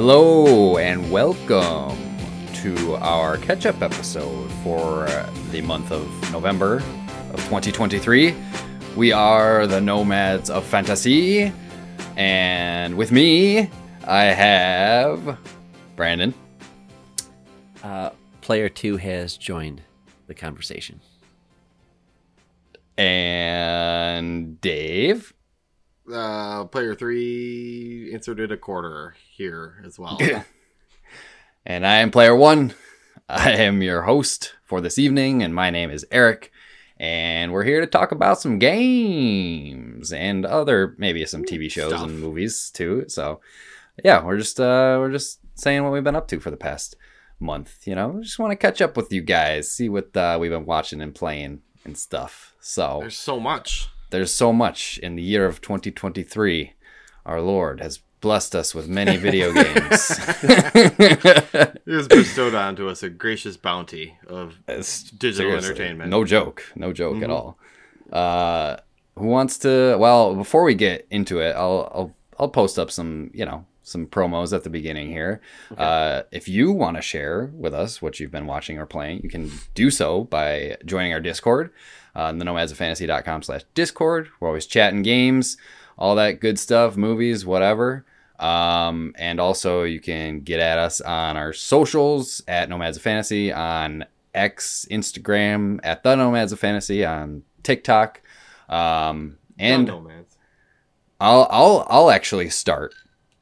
Hello and welcome to our catch up episode for the month of November of 2023. We are the Nomads of Fantasy, and with me, I have Brandon. Uh, player two has joined the conversation. And Dave. Uh, player three inserted a quarter here as well. and I am player one. I am your host for this evening, and my name is Eric. And we're here to talk about some games and other maybe some TV shows Stuff. and movies too. So yeah, we're just uh we're just saying what we've been up to for the past month. You know, we just want to catch up with you guys, see what uh, we've been watching and playing and stuff. So There's so much. there's so much in the year of 2023. Our Lord has blessed us with many video games. It was bestowed onto us a gracious bounty of It's Digital seriously, entertainment. No joke. No joke at Mhm. all. Uh, who wants to? Well, before we get into it, I'll I'll I'll post up some you know some promos at the beginning here. Uh, if you want to share with us what you've been watching or playing, you can do so by joining our Discord on the nomadsoffantasy.com slash Discord. We're always chatting games, all that good stuff, movies, whatever. Um, and also you can get at us on our socials at Nomads of Fantasy on X, Instagram at the Nomads of Fantasy on TikTok. Um, and No nomads. I'll I'll I'll actually start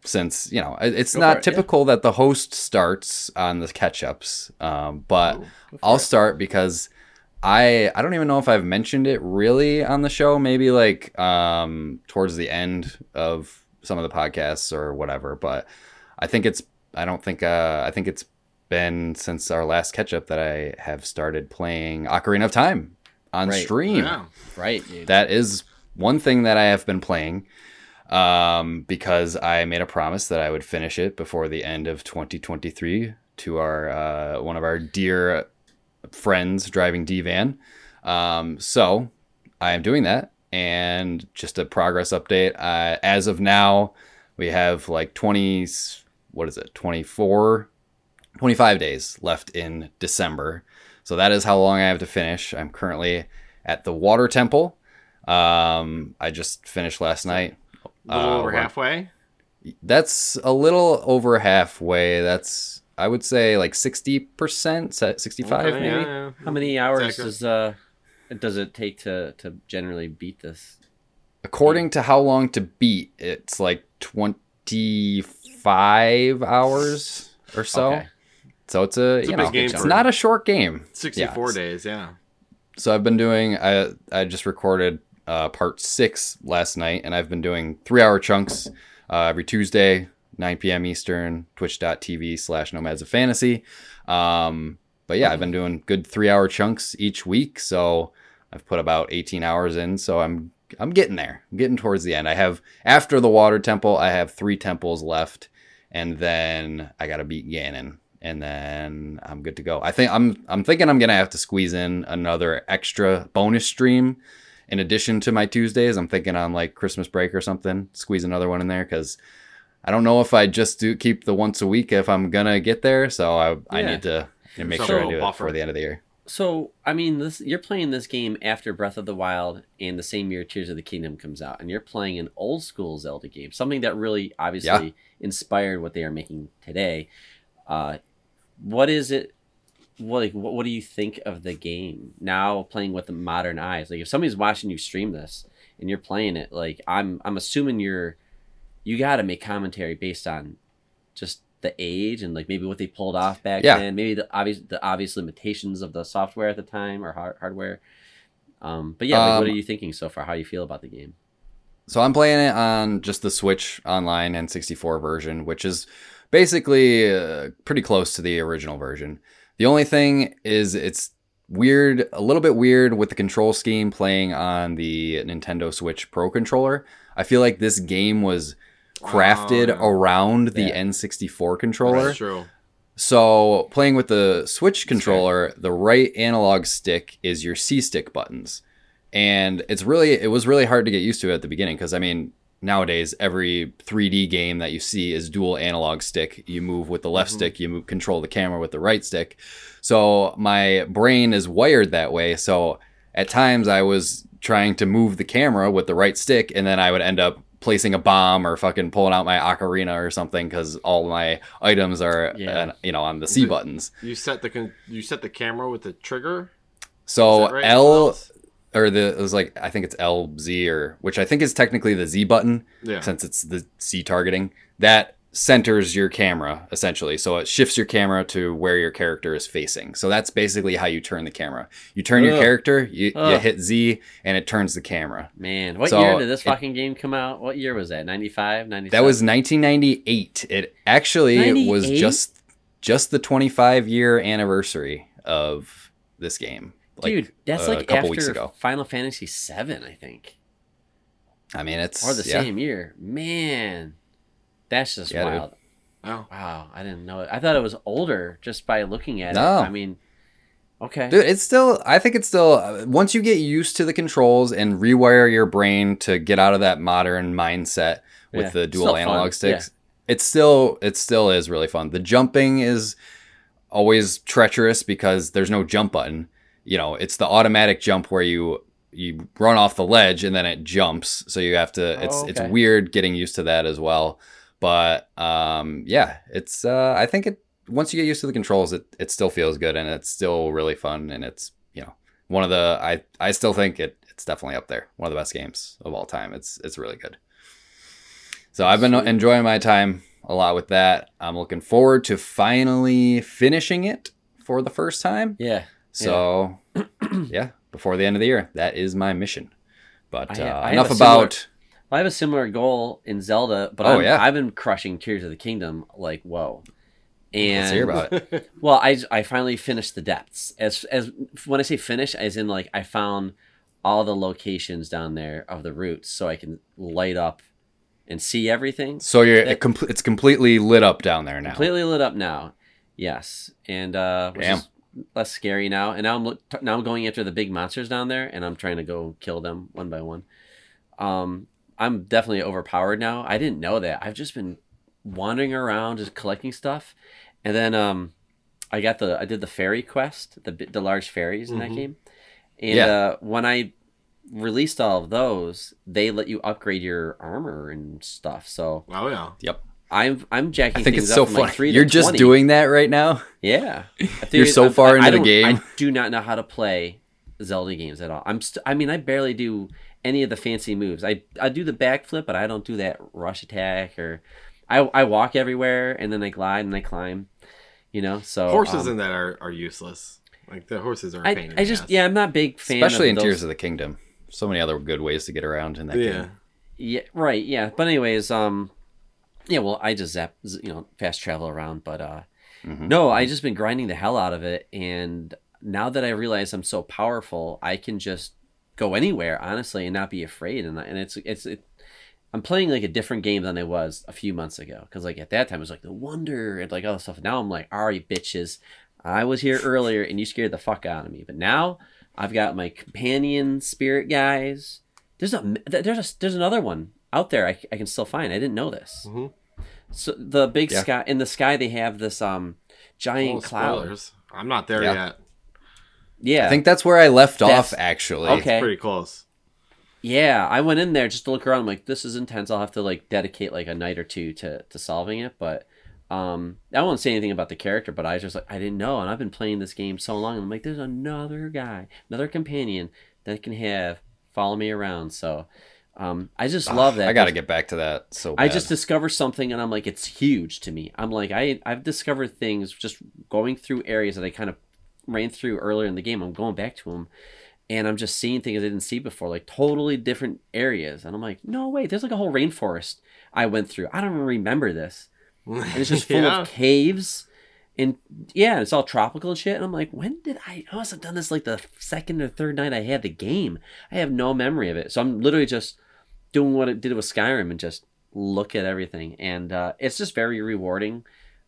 since you know it's Go not it, yeah. typical that the host starts on the catch ups, um, but Ooh, I'll start because I I don't even know if I've mentioned it really on the show. Maybe like um, towards the end of some of the podcasts or whatever. But I think it's I don't think uh, I think it's been since our last catch up that I have started playing Ocarina of Time on Right. stream. Right, dude. that is one thing that I have been playing um, because I made a promise that I would finish it before the end of 2023 to our uh, one of our dear friends driving D van. Um, so I am doing that, and just a progress update. Uh, as of now, we have like 20. What is it? 24, 25 days left in December. So that is how long I have to finish. I'm currently at the Water Temple. Um, I just finished last night. A little Uh, over we're- halfway. That's a little over halfway. That's I would say like sixty percent, sixty-five Okay, maybe. yeah, yeah. How many hours Exactly. does uh does it take to to generally beat this? According to how long to beat, it's like twenty-five hours or so. Okay. So it's a, It's you big know, game it's not a short game. 64 Yeah. days, yeah. So I've been doing. I I just recorded uh, part six last night, and I've been doing three-hour chunks uh, every Tuesday, 9 p.m. Eastern, Twitch.tv slash Nomads of Fantasy. Um, but yeah, I've been doing good three-hour chunks each week, so I've put about 18 hours in. So I'm I'm getting there. I'm getting towards the end. I have after the Water Temple, I have three temples left, and then I got to beat Ganon and then I'm good to go. I think I'm I'm thinking I'm gonna have to squeeze in another extra bonus stream in addition to my Tuesdays. I'm thinking on like Christmas break or something, squeeze another one in there because I don't know if I just do keep the once a week if I'm gonna get there. So I I need to you know, make So sure I a do it buffer. before the end of the year. So I mean, this you're playing this game after Breath of the Wild and the same year Tears of the Kingdom comes out, and you're playing an old school Zelda game, something that really obviously inspired what they are making today. Uh, what is it? What like what, what do you think of the game now? Playing with the modern eyes, like if somebody's watching you stream this and you're playing it, like I'm I'm assuming you're you got to make commentary based on just the age and like maybe what they pulled off back Yeah. then, maybe the obvious the obvious limitations of the software at the time or hard- hardware. Um, but yeah, like, what Um, are you thinking so far? How you feel about the game? So I'm playing it on just the Switch Online N64 version, which is basically uh, pretty close to the original version. The only thing is it's weird, a little bit weird with the control scheme playing on the Nintendo Switch Pro controller. I feel like this game was crafted Oh, yeah. around the Yeah. N64 controller. That's true. So playing with the Switch controller, the right analog stick is your C stick buttons. And it's really it was really hard to get used to at the beginning because I mean, nowadays every 3D game that you see is dual analog stick. You move with the left Mhm. stick, you move, control the camera with the right stick. So my brain is wired that way. So at times I was trying to move the camera with the right stick, and then I would end up placing a bomb or fucking pulling out my ocarina or something because all my items are Yeah. uh, you know on the C buttons. You set the con- you set the camera with the trigger. So right? L or the it was like I think it's LZ or which I think is technically the Z button Yeah. since it's the C targeting that centers your camera essentially. So it shifts your camera to where your character is facing. So that's basically how you turn the camera. You turn your character, you, you hit Z, and it turns the camera. Man, what So, year did this it- fucking game come out? What year was that? 95, 97? That was 1998. It actually was just just the 25 year anniversary of this game. Like, Dude, that's uh, like a couple after weeks ago. Final Fantasy 7, I think. I mean, it's Or the yeah. same year. Man. That's just Yeah, wild. Oh. Wow, I didn't know it. I thought it was older just by looking at No. it. I mean, okay. Dude, it's still. I think it's still. Once you get used to the controls and rewire your brain to get out of that modern mindset with Yeah, the dual still fun, analog sticks, it's still. It still is really fun. The jumping is always treacherous because there's no jump button. You know, it's the automatic jump where you you run off the ledge and then it jumps. So you have to. It's Oh, it's weird getting used to that as well. But um, yeah, it's. Uh, I think it once you get used to the controls, it, it still feels good and it's still really fun and it's you know one of the I I still think it it's definitely up there one of the best games of all time. It's it's really good. So I've been enjoying my time a lot with that. I'm looking forward to finally finishing it for the first time. Yeah. So yeah, before the end of the year, that is my mission. But uh, I have enough a about I have a similar goal in Zelda, but Oh, I'm, yeah. I've been crushing Tears of the Kingdom like whoa. And let's hear about it. Well, I, I finally finished the depths. As as when I say finish, as in like I found all the locations down there of the routes, so I can light up and see everything. So you're That- it com- it's completely lit up down there now. Completely lit up now. Yes, and uh, which Damn. is less scary now. And now I'm look, now I'm going after the big monsters down there, and I'm trying to go kill them one by one. Um, I'm definitely overpowered now. I didn't know that. I've just been wandering around, just collecting stuff, and then um, I got the I did the fairy quest, the the large fairies in that Mhm. game, and Yeah. uh, when I released all of those, they let you upgrade your armor and stuff. So Oh yeah. Yep. I'm I'm jacking I think things it's so up from, like, funny. three You're just 20. doing that right now. Yeah, I You're so I'm- far I- into I the game. I do not know how to play Zelda games at all. I'm st- I mean, I barely do any of the fancy moves. I I do the backflip, but I don't do that rush attack or I I walk everywhere and then I glide and I climb. You know, so Horses um, in that are, are useless. Like the horses are. A pain I in I the just ass. yeah, I'm not a big fan, Especially of in those- Tears of the Kingdom. So many other good ways to get around in that Yeah. game. Yeah, right. Yeah, but anyways, um, yeah. Well, I just zap, you know, fast travel around, but uh, Mhm. no, I just been grinding the hell out of it, and now that I realize I'm so powerful, I can just go anywhere, honestly, and not be afraid. And and it's it's it, I'm playing like a different game than I was a few months ago, because like at that time it was like the wonder and like all this stuff. Now I'm like, all right, bitches, I was here earlier and you scared the fuck out of me, but now I've got my companion spirit guys. There's a there's a there's another one out there I, I can still find. I didn't know this. Mhm. So the big Yeah. sky in the sky they have this um giant Oh, cloud. I'm not there Yeah. yet. Yeah, I think that's where I left That's- off actually. Okay. Pretty close. yeah. I went in there just to look around. I'm like, this is intense. I'll have to like dedicate like a night or two to to solving it. But um, I won't say anything about the character. But I was just like, I didn't know, and I've been playing this game so long. I'm like, there's another guy, another companion that can have follow me around. So um, I just love that. I got to get back to that. So I just discover something and I'm like, it's huge to me. I'm like, I I've discovered things just going through areas that I kind of ran through earlier in the game. I'm going back to them, and I'm just seeing things I didn't see before, like totally different areas. And I'm like, no wait, there's like a whole rainforest I went through. I don't even remember this, and it's just full Yeah. of caves. And yeah, it's all tropical and shit. And I'm like, when did I? I must have done this like the second or third night I had the game. I have no memory of it. So I'm literally just doing what it did with Skyrim and just look at everything. And uh, it's just very rewarding.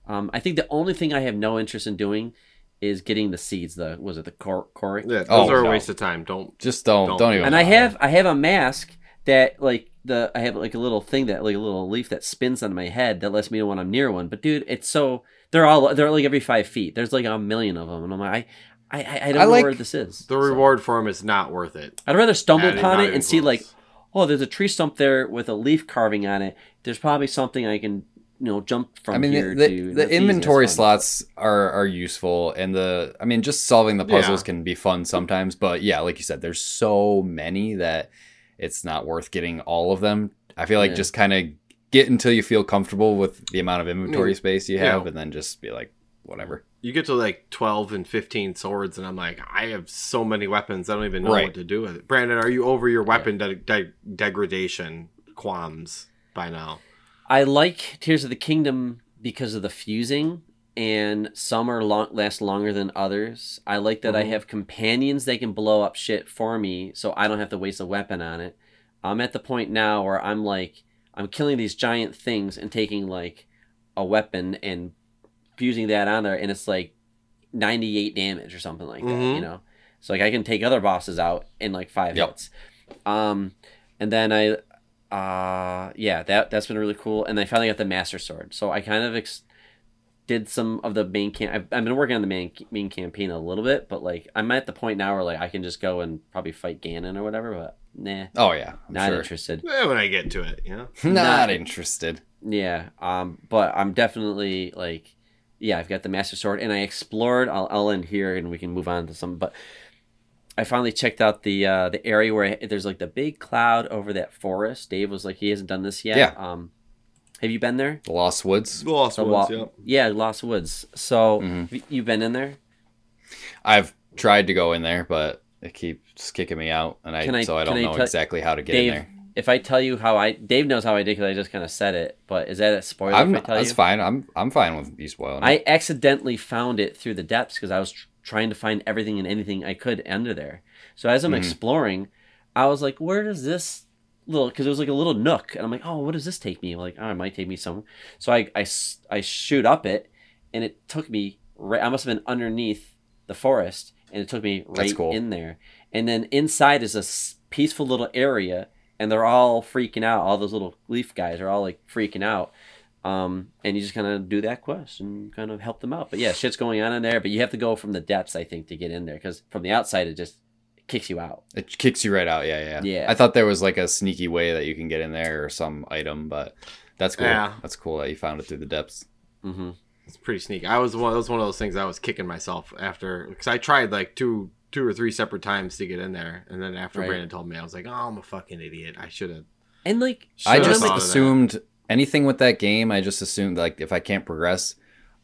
Um, I think the only thing I have no interest in doing is getting the seeds. The was it the cor- Korok? Yeah, oh, those Oh, are a no. waste of time. Don't. just don't Don't- don't, even. And I bother. have I have a mask that like the I have like a little thing that like a little leaf that spins on my head that lets me know when I'm near one. But dude, it's so they're all they're like every five feet. There's like a million of them, and I'm like, I I, I don't I know like where this is. The So, reward for him is not worth it. I'd rather stumble Not- upon it even and see like, oh, there's a tree stump there with a leaf carving on it. There's probably something I can you know jump from I mean, here the, to the, Nephes, the and it's inventory fun. slots are are useful, and the I mean, just solving the Yeah. puzzles can be fun sometimes. But yeah, like you said, there's so many that it's not worth getting all of them. I feel like Yeah. just kind of get until you feel comfortable with the amount of inventory mean, space you yeah. have, and then just be like, whatever. You get to like 12 and 15 swords, and I'm like, I have so many weapons, I don't even know Right. what to do with it. Brandon, are you over your weapon de- de- degradation qualms by now? I like Tears of the Kingdom because of the fusing, and some are long last longer than others. I like that I Mhm. have companions that can blow up shit for me, so I don't have to waste a weapon on it. I'm at the point now where I'm like, I'm killing these giant things and taking like a weapon and fusing that on there, and it's like 98 damage or something like that, Mhm. you know. So like I can take other bosses out in like five Yep. hits. Um, and then I uh yeah that that's been really cool and i finally got the master sword so i kind of ex- did some of the main camp I've, I've been working on the main main campaign a little bit but like i'm at the point now where like i can just go and probably fight ganon or whatever but nah Oh yeah, I'm not sure. interested Eh, when I get to it, you know? Not Not- interested. yeah um but i'm definitely like yeah i've got the master sword and i explored i'll, I'll end here and we can move on to some but i finally checked out the uh the area where there's like the big cloud over that forest dave was like he hasn't done this yet Yeah. um have you been there The Lost Woods. The Lost The Ones, wa- yep. yeah lost woods so Mhm. have been in there I've tried to go in there, but it keeps kicking me out, and I, Can I- so I don't I know tell- exactly how to get dave in there. if i tell you how i dave knows how i did because i just kind of said it but is that a spoiler I'm, if i tell that's you fine. I'm I'm fine with you spoiling. it. I accidentally found it through the depths because I was tr- trying to find everything and anything I could under there. So as I'm Mhm. exploring, I was like, "Where does this little?" Because it was like a little nook, and I'm like, "Oh, what does this take me?" I'm like, "Oh, it might take me somewhere." So I, I i shoot up it, and it took me right. I must have been underneath the forest, and it took me right cool. in there. And then inside is a peaceful little area, and they're all freaking out. All those little leaf guys are all like freaking out um, and you just kind of do that quest and kind of help them out. But yeah, shit's going on in there, but you have to go from the depths, I think, to get in there because from the outside it just kicks you out. It kicks you right out. Yeah, yeah. Yeah. I thought there was like a sneaky way that you can get in there or some item, but that's cool. Yeah. That's cool that you found it through the depths. Mm-hmm. It's pretty sneaky. I was one. That was one of those things I was kicking myself after because I tried like two, two or three separate times to get in there, and then after Right. Brandon told me, I was like, "Oh, I'm a fucking idiot. I should have." And like, I Should've just thought that. assumed anything with that game. I just assume like if I can't progress,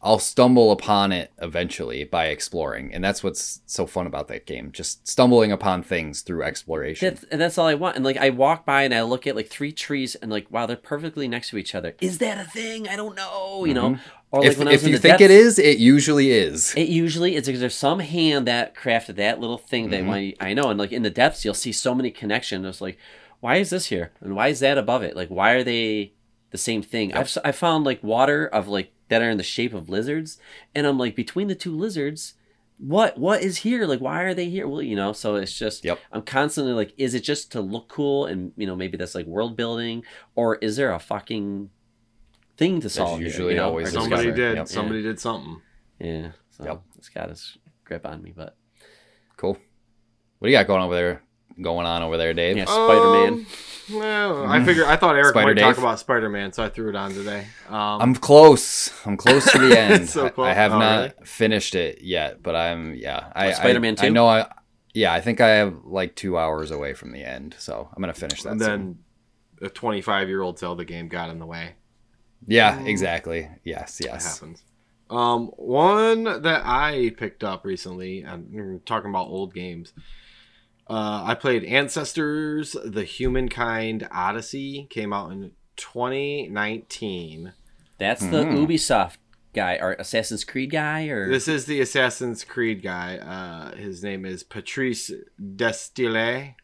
I'll stumble upon it eventually by exploring, and that's what's so fun about that game. Just stumbling upon things through exploration. that's, and that's all I want. And like, I walk by and I look at like three trees and like, wow, they're perfectly next to each other. Is that a thing? I don't know. You know, or like if when I was if you think it depths- is, it usually is. It usually is because there's some hand that crafted that little thing that Mhm. when I know, and like in the depths, you'll see so many connections. It's like, why is this here, and why is that above it? Like, why are they the same thing? Yep. I've I found like water of like that are in the shape of lizards, and I'm like between the two lizards, what what is here? Like, why are they here? Well, you know, so it's just Yep. I'm constantly like, is it just to look cool, and you know maybe that's like world building, or is there a fucking thing to solve? here, usually you know? always Or is just Somebody discover. did. Yep. Somebody did something. yeah, so Yep. it's got its grip on me, but. Cool. What do you got going over there? Going on over there, Dave? Yeah, Spider-Man. Um, well, I figured I thought Eric Spider might talk about Spider Man, so I threw it on today. Um, I'm close. I'm close to the end. So I- close. I, have Oh, not really? finished it yet, but I'm yeah. I, What, Spider-Man I, I know I yeah. I think I have like two hours away from the end, so I'm gonna finish that. and soon. then a 25 year old Zelda game got in the way. yeah, exactly. Yes, That yes. happens. Um, one that I picked up recently, and we're talking about old games. Uh, I played Ancestors: The Humankind Odyssey. Came out in 2019. That's the Mhm. Ubisoft guy or Assassin's Creed guy or This is the Assassin's Creed guy. Uh, his name is Patrice Désilets.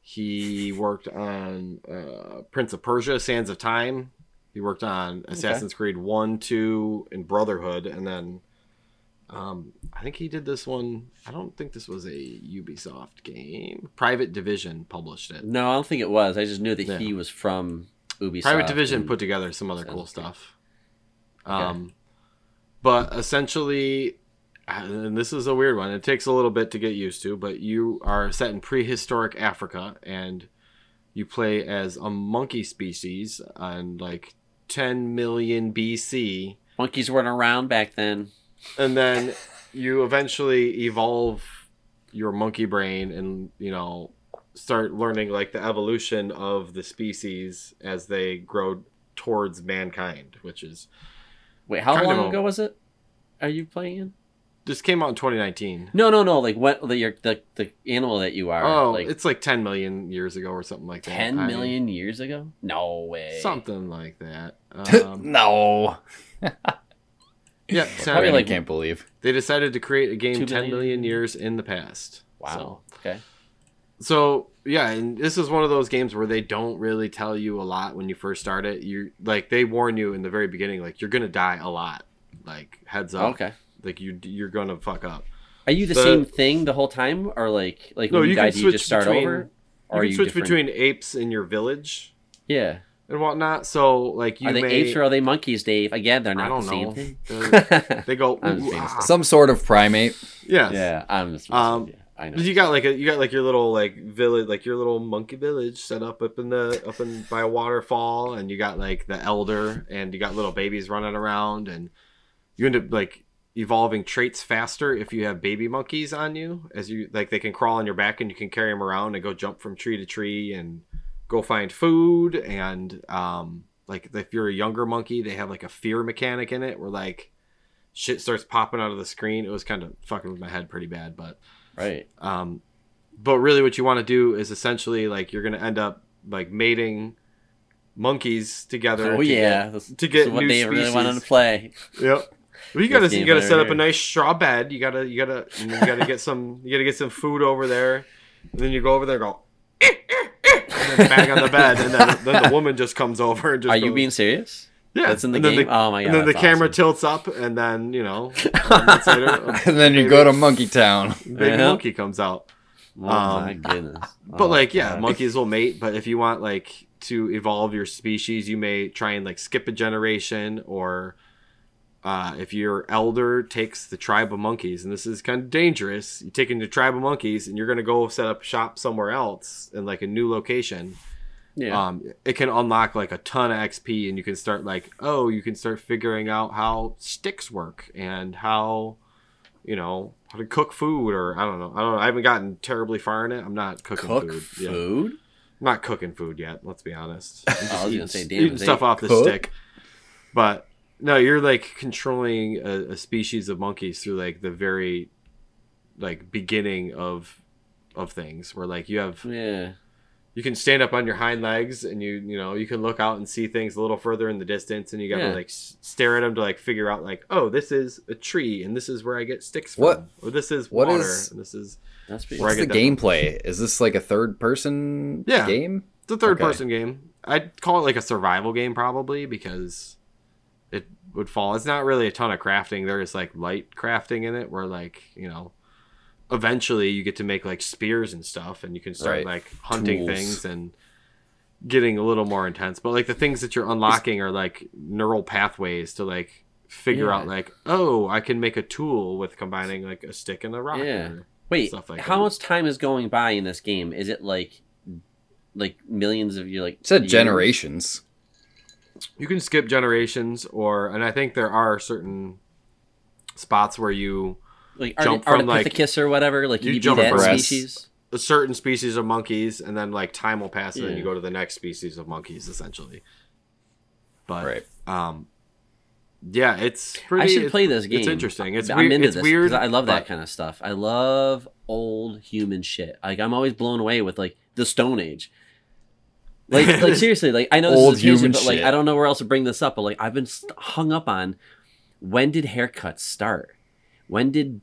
He worked on uh, Prince of Persia: Sands of Time. He worked on Assassin's Creed One, Two, and Brotherhood, and then Um, I think he did this one. I don't think this was a Ubisoft game. Private Division published it. No, I don't think it was. I just knew that Yeah. he was from Ubisoft. Private Division and- put together some other cool stuff. Um, but essentially, and this is a weird one. It takes a little bit to get used to, but you are set in prehistoric Africa, and you play as a monkey species on like 10 million BC, monkeys weren't around back then. And then you eventually evolve your monkey brain, and you know start learning like the evolution of the species as they grow towards mankind, which is Wait, how long a- ago was it? Are you playing in? This came out in 2019. No, no, no. Like what? The your, the the animal that you are. Oh, like it's like 10 million years ago or something like that. 10 million I- years ago. No way. something like that. Um, no. yeah, Probably Saturday, like can't believe. they decided to create a game Two 10 million? million years in the past. Wow. Okay. So, so yeah, and this is one of those games where they don't really tell you a lot when you first start it. You like they warn you in the very beginning, like you're gonna die a lot. Like heads up, Okay. like you you're gonna fuck up. Are you the, The- same thing the whole time, or like like No, when you, you can do you switch just start between- over, You or are can you switch different? between apes in your village Yeah. And whatnot. So like you are they may apes or are they monkeys, Dave? Again, they're I not don't the same know. thing. They're- they go ooh, ah. Some sort of primate. Yes. yeah, I'm just. Um, yeah, I know. You got like a you got like your little like village like your little monkey village set up up in the up in by a waterfall and you got like the elder and you got little babies running around and you end up like evolving traits faster if you have baby monkeys on you as you like they can crawl on your back and you can carry them around and go jump from tree to tree and go find food and um like if you're a younger monkey they have like a fear mechanic in it where like shit starts popping out of the screen it was kind of fucking with my head pretty bad but right. um, but really, what you want to do is essentially like you're going to end up like mating monkeys together. Oh to yeah, get- to get what new they really wanted to play. yep. Well, you gotta you gotta set up a nice straw bed. You gotta you gotta you gotta get some you gotta get some food over there, and then you go over there and go. And then bang on the bed, and then, then the woman just comes over and just. Are you being serious? Yeah, That's in the and then game? Oh my god! And then the camera awesome. tilts up, and then you know, later, And then you go to Monkey Town. baby Yeah. monkey comes out. Oh Um, my goodness. But Oh, like, yeah, God. monkeys will mate. But if you want like to evolve your species, you may try and like skip a generation, or uh, if your elder takes the tribe of monkeys, and this is kind of dangerous, you take in the tribe of monkeys, and you're gonna go set up shop somewhere else in like a new location. Yeah. Um, it can unlock like a ton of XP, and you can start like, oh, you can start figuring out how sticks work and how, you know, how to cook food, or I don't know. I don't know. I haven't gotten terribly far in it. I'm not cooking Cook food. yet. food. I'm not cooking food yet. Let's be honest. I'm just I was eating, gonna say, damn, eating stuff off the stick. But no, you're like controlling a, a species of monkeys through like the very like beginning of of things where like you have Yeah. you can stand up on your hind legs and you you know you can look out and see things a little further in the distance and you gotta Yeah. like s- stare at them to like figure out like oh this is a tree and this is where I get sticks from What- or this is what water is- and this is That's pretty. Where I What's the get that from. gameplay? Is this like a third person Yeah. game? It's a third Okay. person game. I'd call it like a survival game probably because it would fall. It's not really a ton of crafting. There's like light crafting in it where like, you know, eventually you get to make like spears and stuff and you can start Right. like hunting Tools. things and getting a little more intense. But like the things that you're unlocking are like neural pathways to like figure Yeah. out like, oh, I can make a tool with combining like a stick and a rock. Yeah. Wait, stuff like how that. much time is going by in this game? Is it like, like millions of you like? It said years? generations. You can skip generations or and i think there are certain spots where you Like Jump Art- from, like- Ardipithecus or whatever. Like you you, jump from- species. a certain species of monkeys and then like time will pass and then you go to the next species of monkeys essentially but Right. um yeah it's pretty I should play this game. it's interesting it's I'm weird into it's this weird I love that but- kind of stuff. I love old human shit. Like I'm always blown away with like the Stone Age. Like, like seriously, like I know this Old is a tangent, human but like shit. I don't know where else to bring this up. But like I've been st- hung up on when did haircuts start? When did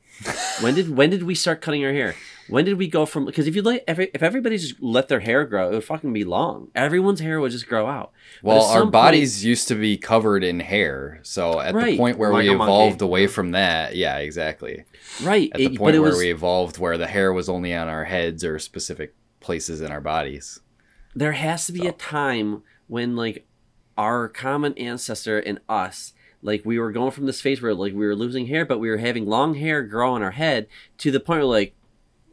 when did when did we start cutting our hair? when did we go from? Because if you let every, if everybody just let their hair grow, it would fucking be long. Everyone's hair would just grow out. Well, our some bodies used to be covered in hair, so at the point where Like we a monkey. evolved away from that, yeah, exactly. right? At the it- but point it where was we evolved, where the hair was only on our heads or specific places in our bodies. There has to be So- a time when like our common ancestor and us like we were going from this phase where like we were losing hair but we were having long hair grow on our head to the point where like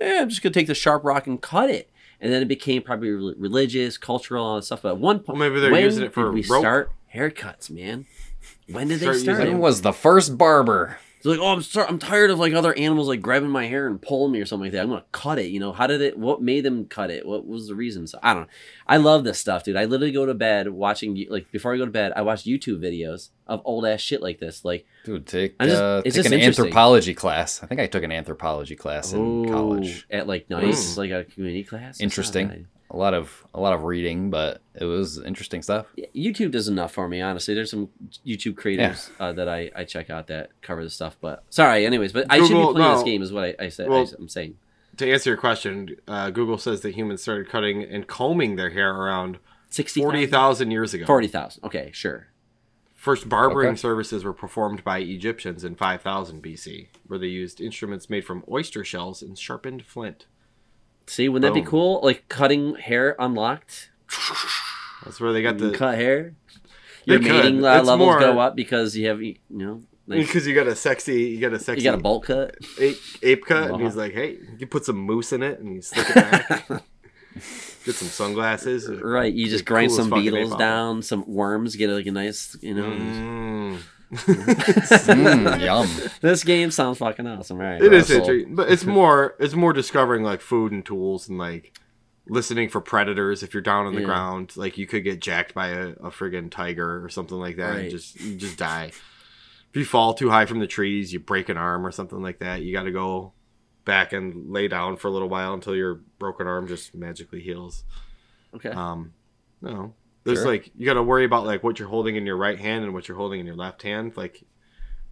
eh, i'm just gonna take the sharp rock and cut it and then it became probably re- religious cultural all that stuff but at one point Well, maybe they're when using it for did we rope. start haircuts man when did Start they start using it? When was the first barber? It's like, oh, I'm sorry, I'm tired of like other animals like grabbing my hair and pulling me or something like that. I'm gonna cut it. You know, how did it? What made them cut it? What was the reason? So I don't know. I love this stuff, dude. I literally go to bed watching like before I go to bed, I watch YouTube videos of old ass shit like this. Like, Dude, take, I'm just- uh, it's take just an anthropology class. I think I took an anthropology class in oh, college. at like nice, like a community class. Interesting. Bad. A lot of a lot of reading, but it was interesting stuff. YouTube does enough for me, honestly. There's some YouTube creators uh, that I, I check out that cover the stuff. But sorry, anyways, but I should be Google- playing this game, is what I, I said. Well- I, am saying. To answer your question, uh, Google says that humans started cutting and combing their hair around 60, 40,000 years ago. 40,000. Okay, sure. First barbering Okay. services were performed by Egyptians in 5000 BC, where they used instruments made from oyster shells and sharpened flint. See, wouldn't that be Boom. cool? Like cutting hair unlocked. That's where they got the cut hair. They Your could. mating uh, It's levels more- go up because you have you know nice, because you got a sexy, you got a sexy, you got a bolt cut. ape, ape cut, and he's Uh-huh. like, "Hey, you put some mousse in it, and you stick it back. Get some sunglasses, right, you just grind coolest some fucking beetles down, some worms, get like a nice, you know. Mm. Mm, yum. This game sounds fucking awesome, right? It is Russell? interesting, but it's more it's more discovering like food and tools and like listening for predators. If you're down on the Yeah. ground, like you could get jacked by a, a friggin' tiger or something like that, Right. and just you just die. If you fall too high from the trees, you break an arm or something like that. You got to go back and lay down for a little while until your broken arm just magically heals. Okay. Um, no, there's Sure. like you got to worry about like what you're holding in your right hand and what you're holding in your left hand. Like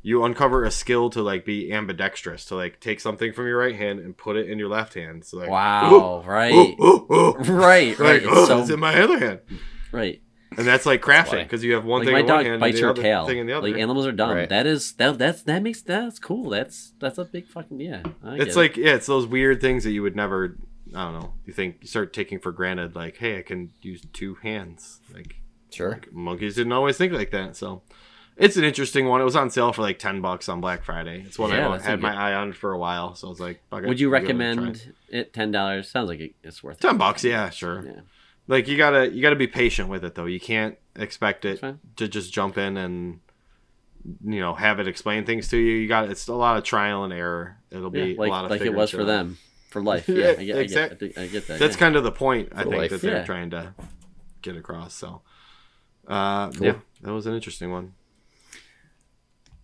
you uncover a skill to like be ambidextrous to like take something from your right hand and put it in your left hand. So like wow. Right. oh, oh, oh. Right. Right. Like, oh, so it's in my other hand, right. and that's like crafting because you have one Like thing my in one hand bites and the your other tail. thing in the other. Like animals are dumb. Right. That is that that's that makes that's cool. That's that's a big fucking yeah. I get it's it. like yeah, it's those weird things that you would never. I don't know. You think you start taking for granted, like, hey, I can use two hands. Like Sure. monkeys didn't always think like that. So it's an interesting one. It was on sale for like ten bucks on Black Friday. It's one Yeah, I had my good- eye on for a while. So I was like, fuck it, Would you I'm gonna try recommend it. it? Ten dollars sounds like it's worth it. ten bucks? Yeah, sure. Yeah. Like you gotta you gotta be patient with it though. You can't expect it to just jump in and you know have it explain things to you. You got it's a lot of trial and error. It'll be Yeah, like a lot of like it was for them for life. Yeah, I get, exact- I get, I get that. That's yeah. kind of the point I think life. that they're Yeah. trying to get across. So uh, Cool. yeah, that was an interesting one.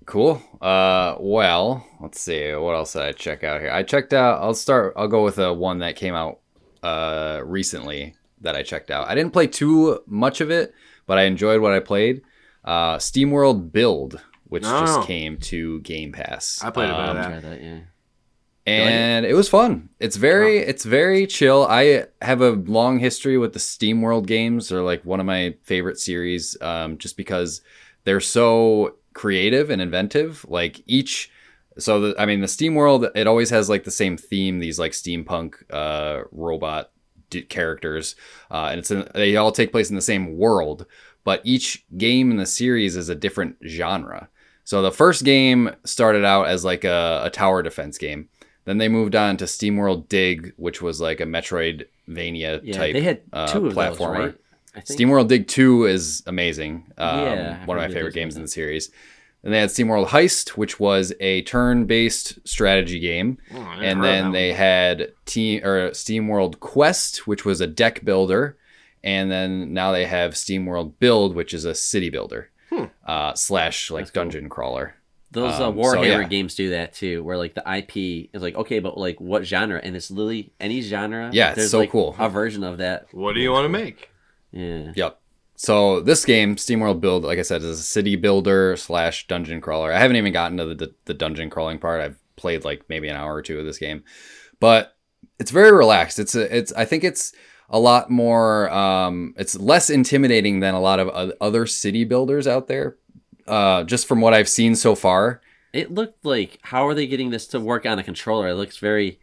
Cool. Uh, well, let's see. What else did I check out here? I checked out. I'll start. I'll go with a one that came out uh recently that I checked out. I didn't play too much of it, but I enjoyed what I played. Uh, SteamWorld Build, which Oh. just came to Game Pass. I played a bit of Um, that. That, yeah. And it was fun. It's very it's very chill. I have a long history with the Steam World games. They're like one of my favorite series, um, just because they're so creative and inventive. Like each, so the, I mean, the Steam World it always has like the same theme. These like steampunk uh, robot d- characters, uh, and it's in, they all take place in the same world. But each game in the series is a different genre. So the first game started out as like a, a tower defense game. Then they moved on to SteamWorld Dig, which was like a Metroidvania Yeah, type. they had uh, two those, platformer. right? I think. SteamWorld Dig 2 is amazing. Um, Yeah, one of my favorite games in the series. And they had SteamWorld Heist, which was a turn-based strategy game. Oh, I never heard and then they one. had Team or SteamWorld Quest, which was a deck builder. And then now they have SteamWorld Build, which is a city builder. Hmm. Uh, slash like That's cool. dungeon crawler. Those uh, Um, so, Warhammer yeah. games do that too, where like the IP is like, okay, but like what genre? And it's literally any genre. Yeah, it's so like, cool. A version of that. What do you want to make? Yeah. Yep. So this game, SteamWorld Build, like I said, is a city builder slash dungeon crawler. I haven't even gotten to the, the, the dungeon crawling part. I've played like maybe an hour or two of this game, but it's very relaxed. It's a, it's I think it's a lot more um it's less intimidating than a lot of other city builders out there. Uh just from what I've seen so far. It looked like how are they getting this to work on a controller? It looks very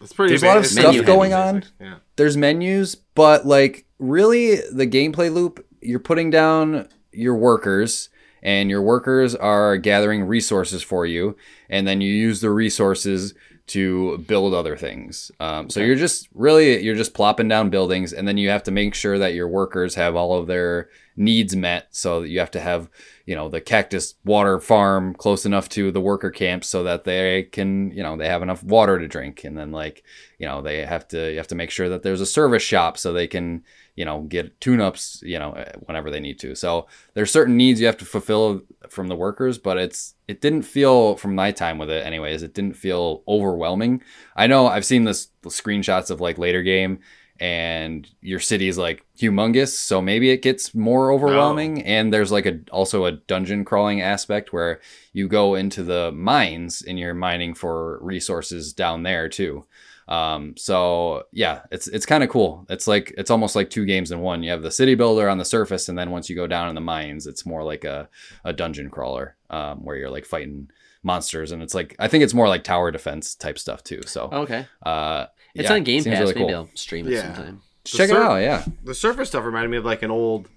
It's pretty. There's a lot of stuff going on. Yeah. there's menus, but like really the gameplay loop, you're putting down your workers and your workers are gathering resources for you and then you use the resources to build other things. Um, so Okay. you're just really you're just plopping down buildings and then you have to make sure that your workers have all of their needs met so that you have to have you know the cactus water farm close enough to the worker camp so that they can you know they have enough water to drink and then like you know they have to you have to make sure that there's a service shop so they can you know get tune-ups you know whenever they need to so there's certain needs you have to fulfill from the workers but it's it didn't feel from my time with it anyways it didn't feel overwhelming. I know i've seen this screenshots of like later game and your city is like humongous so maybe it gets more oh. overwhelming. And there's like a also a dungeon crawling aspect where you go into the mines and you're mining for resources down there too um, so yeah, it's it's kind of cool. It's like it's almost like two games in one. You have the city builder on the surface, and then once you go down in the mines, it's more like a, a dungeon crawler um, where you're like fighting monsters, and it's like I think it's more like tower defense type stuff too. So okay. uh, It's yeah, on Game seems Pass. really Maybe. I'll stream it Yeah. sometime. Check it out. Yeah, The surface stuff reminded me of like an old,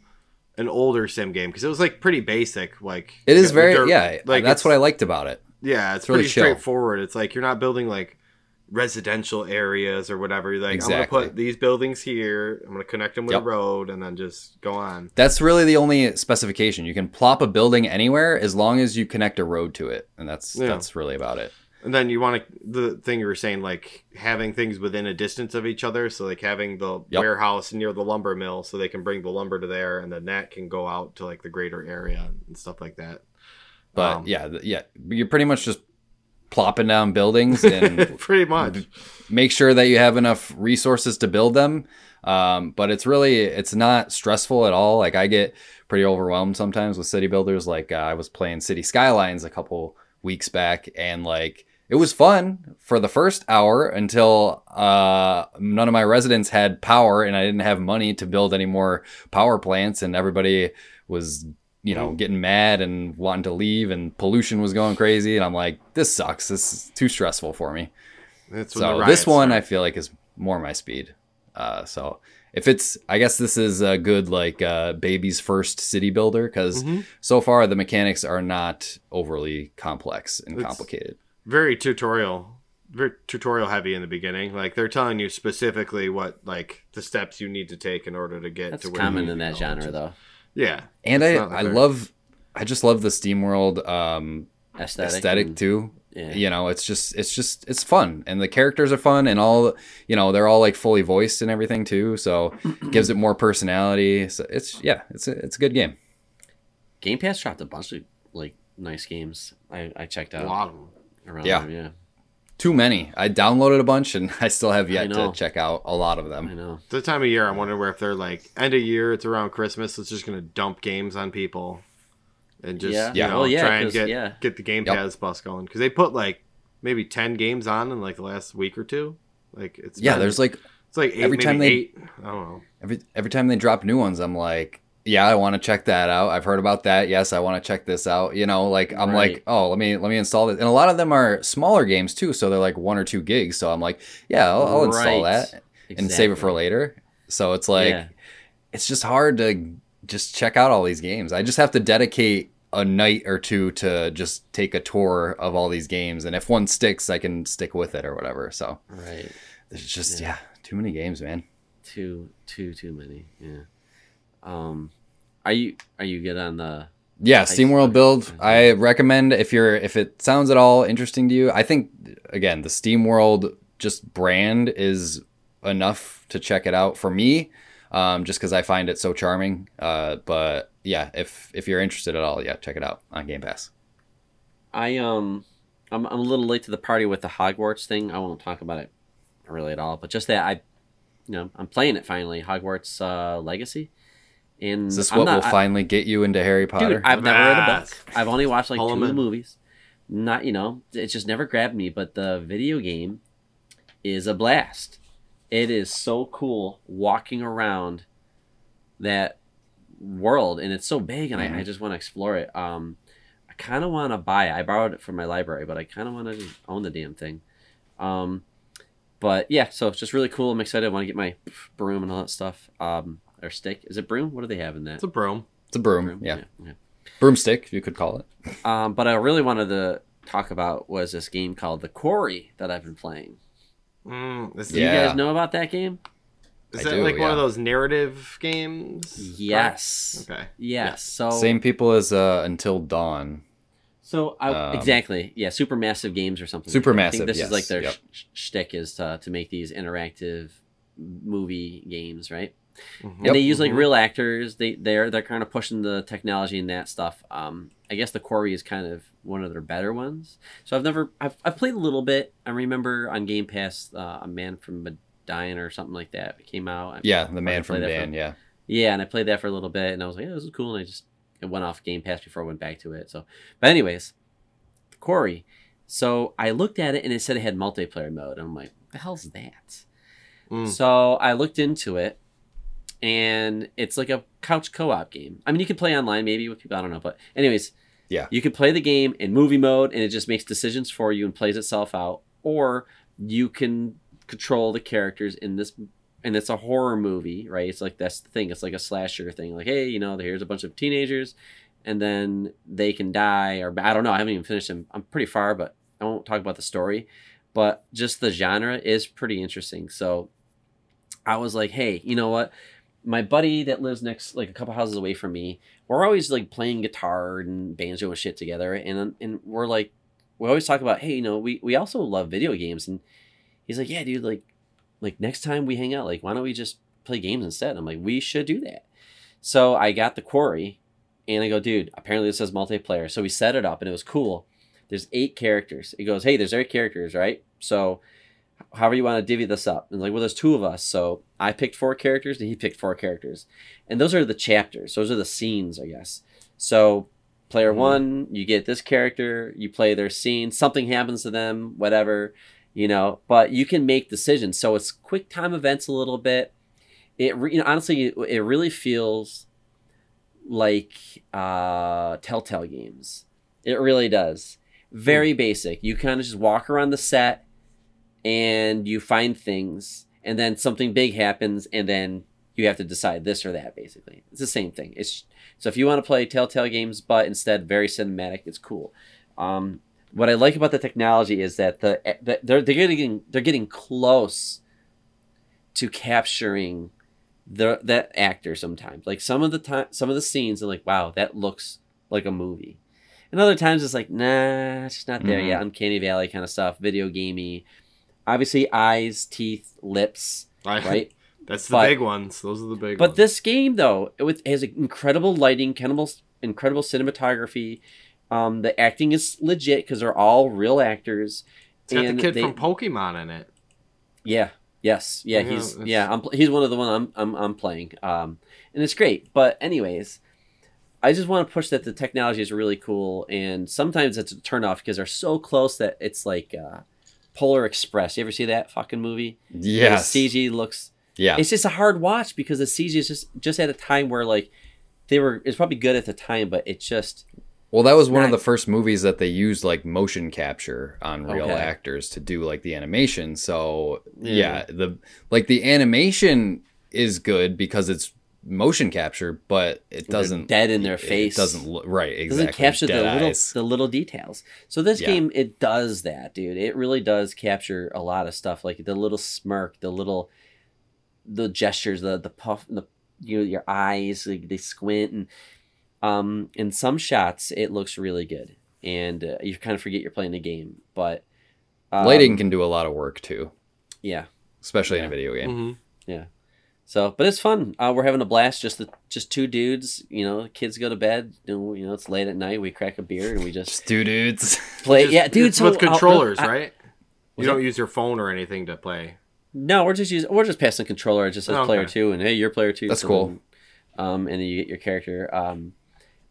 an older sim game because it was like pretty basic. Like it is very dirt- yeah. Like that's what I liked about it. Yeah, it's, It's really pretty chill. straightforward. It's like you're not building like residential areas or whatever. You're like, I'm gonna put these buildings here. I'm gonna connect them with Yep. a road, and then just go on. That's really the only specification. You can plop a building anywhere as long as you connect a road to it, and that's Yeah. that's really about it. And then you want to the thing you were saying, like having things within a distance of each other. So like having the Yep. warehouse near the lumber mill, so they can bring the lumber to there, and then that can go out to like the greater area and stuff like that. But Um, yeah, yeah, you're pretty much just plopping down buildings and pretty much. make sure that you have enough resources to build them. Um, but it's really it's not stressful at all. Like I get pretty overwhelmed sometimes with city builders. Like uh, I was playing City Skylines a couple weeks back, and like it was fun for the first hour until uh, none of my residents had power, and I didn't have money to build any more power plants, and everybody was you know getting mad and wanting to leave, and pollution was going crazy, and I'm like, this sucks. This is too stressful for me That's so this one start. I feel like is more my speed. Uh, so if it's, I guess this is a good like uh, baby's first city builder because Mhm. so far the mechanics are not overly complex and It's- complicated. very tutorial very tutorial heavy in the beginning like they're telling you specifically what like the steps you need to take in order to get That's to where common you in need that to go, genre, though. Yeah And I, I love, I just love the SteamWorld um, Aesthetic. aesthetic and- too. Yeah. You know, it's just, it's just, it's fun, and the characters are fun, and all, you know, they're all like fully voiced and everything too. So gives it more personality. So it's, yeah, it's a, it's a good game. Game Pass dropped a bunch of like nice games. I, I checked out. a lot of them around Yeah. there. Yeah, Too many. I downloaded a bunch, and I still have yet to check out a lot of them. I them. know. the time of year i wonder where if they're like end of year it's around christmas it's just gonna dump games on people and just Yeah. you Yeah. know, Well, yeah, try and get yeah. get the game Yep. pass bus going because they put like maybe 10 games on in like the last week or two like it's Yeah, been- there's like it's like eight, every time they- eight i don't know every every time they drop new ones, I'm like, yeah, I want to check that out. I've heard about that. Yes, I want to check this out. You know, like I'm Right. like, oh, let me let me install it. And a lot of them are smaller games too, so they're like one or two gigs. So I'm like, yeah, I'll, I'll install Right. that and save it for later. So it's like, Yeah. it's just hard to just check out all these games. I just have to dedicate a night or two to just take a tour of all these games, and if one sticks, I can stick with it or whatever. So Right. it's just Yeah. yeah, too many games, man. Too too too many. Yeah. Um, are you are you good on the? Yeah. SteamWorld build. Mhm. I recommend if you're if it sounds at all interesting to you. I think again the SteamWorld just brand is enough to check it out for me, um, just because I find it so charming. Uh, but yeah, if if you're interested at all, yeah, check it out on Game Pass. I um, I'm I'm a little late to the party with the Hogwarts thing. I won't talk about it really at all, but just that I, you know, I'm playing it finally. Hogwarts uh, Legacy. And Is this I'm what not- will I- finally get you into Harry Potter? Dude, I've never read a book. I've only watched like Pull 'em two in. movies. Not, you know, it just never grabbed me. But the video game is a blast. It is so cool walking around that world, and it's so big, and I, I Mhm. just want to explore it. Um, I kind of want to buy it. I borrowed it from my library, but I kind of want to own the damn thing. Um, but yeah, so it's just really cool. I'm excited. I want to get my broom and all that stuff. Um, or stick. Is it broom? What do they have in that? It's a broom. It's a broom. Yeah. yeah. Broomstick, you could call it. Um, but I really wanted to talk about was this game called The Quarry that I've been playing. Mm, is Do Yeah. you guys know about that game? is I that do, like one of those narrative games? Yes. Okay. Yes. So Same people as uh, Until Dawn. So I, Um, exactly, yeah, supermassive games or something. Supermassive, I think this yes, is like their yep. sh- shtick is to, to make these interactive movie games, right? Mhm. And they use like Mhm. real actors. They they're they're kind of pushing the technology and that stuff. Um, I guess the Quarry is kind of one of their better ones. So I've never I've, I've played a little bit. I remember on Game Pass, uh, a Man from Medina or something like that came out. Yeah, the man from played that Dan. for- Yeah. Yeah, and I played that for a little bit, and I was like, yeah, this is cool. And I just it went off Game Pass before I went back to it. So, but anyways, Quarry. So I looked at it and it said it had multiplayer mode. And I'm like, the hell's that? Mm. So I looked into it, and it's like a couch co-op game. I mean, you can play online maybe with people. I don't know, but anyways, Yeah. you can play the game in movie mode, and it just makes decisions for you and plays itself out, or you can control the characters in this. And it's a horror movie, right? It's like that's the thing. It's like a slasher thing. Like, hey, you know, here's a bunch of teenagers, and then they can die, or I don't know. I haven't even finished them. I'm pretty far, but I won't talk about the story. But just the genre is pretty interesting. So I was like, hey, you know what? My buddy that lives next, like a couple houses away from me, we're always like playing guitar and banjo and shit together, and um, and we're like, we always talk about, hey, you know, we we also love video games, and he's like, yeah, dude, like, like next time we hang out, like, why don't we just play games instead? I'm like, we should do that. So I got the quarry, and I go, dude, apparently this says multiplayer, so we set it up, and it was cool. There's eight characters. It goes, hey, there's eight characters, right? So however you want to divvy this up. And like, well, there's two of us, so I picked four characters and he picked four characters, and those are the chapters. Those are the scenes, I guess. So, player Mhm. one, you get this character, you play their scene, something happens to them, whatever, you know. But you can make decisions, so it's quick time events a little bit. It re- you know, honestly, it, it really feels like uh, Telltale games. It really does. Very basic. You kind of just walk around the set and you find things and then something big happens and then you have to decide this or that basically. It's the same thing. It's so if you want to play telltale games but instead very cinematic it's cool. Um, what i like about the technology is that the, the they're, they're getting they're getting close to capturing the that actor sometimes. Like some of the time some of the scenes are like wow that looks like a movie. And other times it's like nah it's not there Mhm. yet. Uncanny valley kind of stuff video gamey obviously eyes teeth lips I- right That's the But- big ones. Those are the big ones. but ones. this game though it was- has incredible lighting incredible incredible cinematography um, the acting is legit because they're all real actors it's got the kid they- from Pokemon in it. yeah yes yeah, Yeah, he's it's- yeah I'm, pl- he's one of the one I'm, I'm i'm playing um and it's great but anyways i just want to push that the technology is really cool and sometimes it's a turn off because they're so close that it's like uh polar express you ever see that fucking movie Yes. the cg looks Yeah. it's just a hard watch because the CG is just just at a time where like they were it's probably good at the time, but it just Well, that was one of the first movies that they used like motion capture on real Okay. actors to do like the animation. So Yeah. yeah. the like the animation is good because it's motion capture, but it They're doesn't dead in their it face. doesn't look right. it Exactly. doesn't capture the Dead little eyes. the little details. So this Yeah. game it does that, dude. It really does capture a lot of stuff, like the little smirk, the little the gestures, the the puff, the you know, your eyes like, they squint, and um in some shots it looks really good, and uh, you kind of forget you're playing the game, but um, Lighting can do a lot of work too, yeah. especially in a video game. hmm So, but it's fun. Uh, we're having a blast. Just the just two dudes. You know, kids go to bed. You know, it's late at night. We crack a beer and we just Just two dudes. play. Just- yeah, dude. it's So with controllers, I- right? You don't it- use your phone or anything to play. No, we're just using. We're just passing the controller. It just says Oh, player two, and hey, you're player two. That's so cool. then, um, and then you get your character. Um,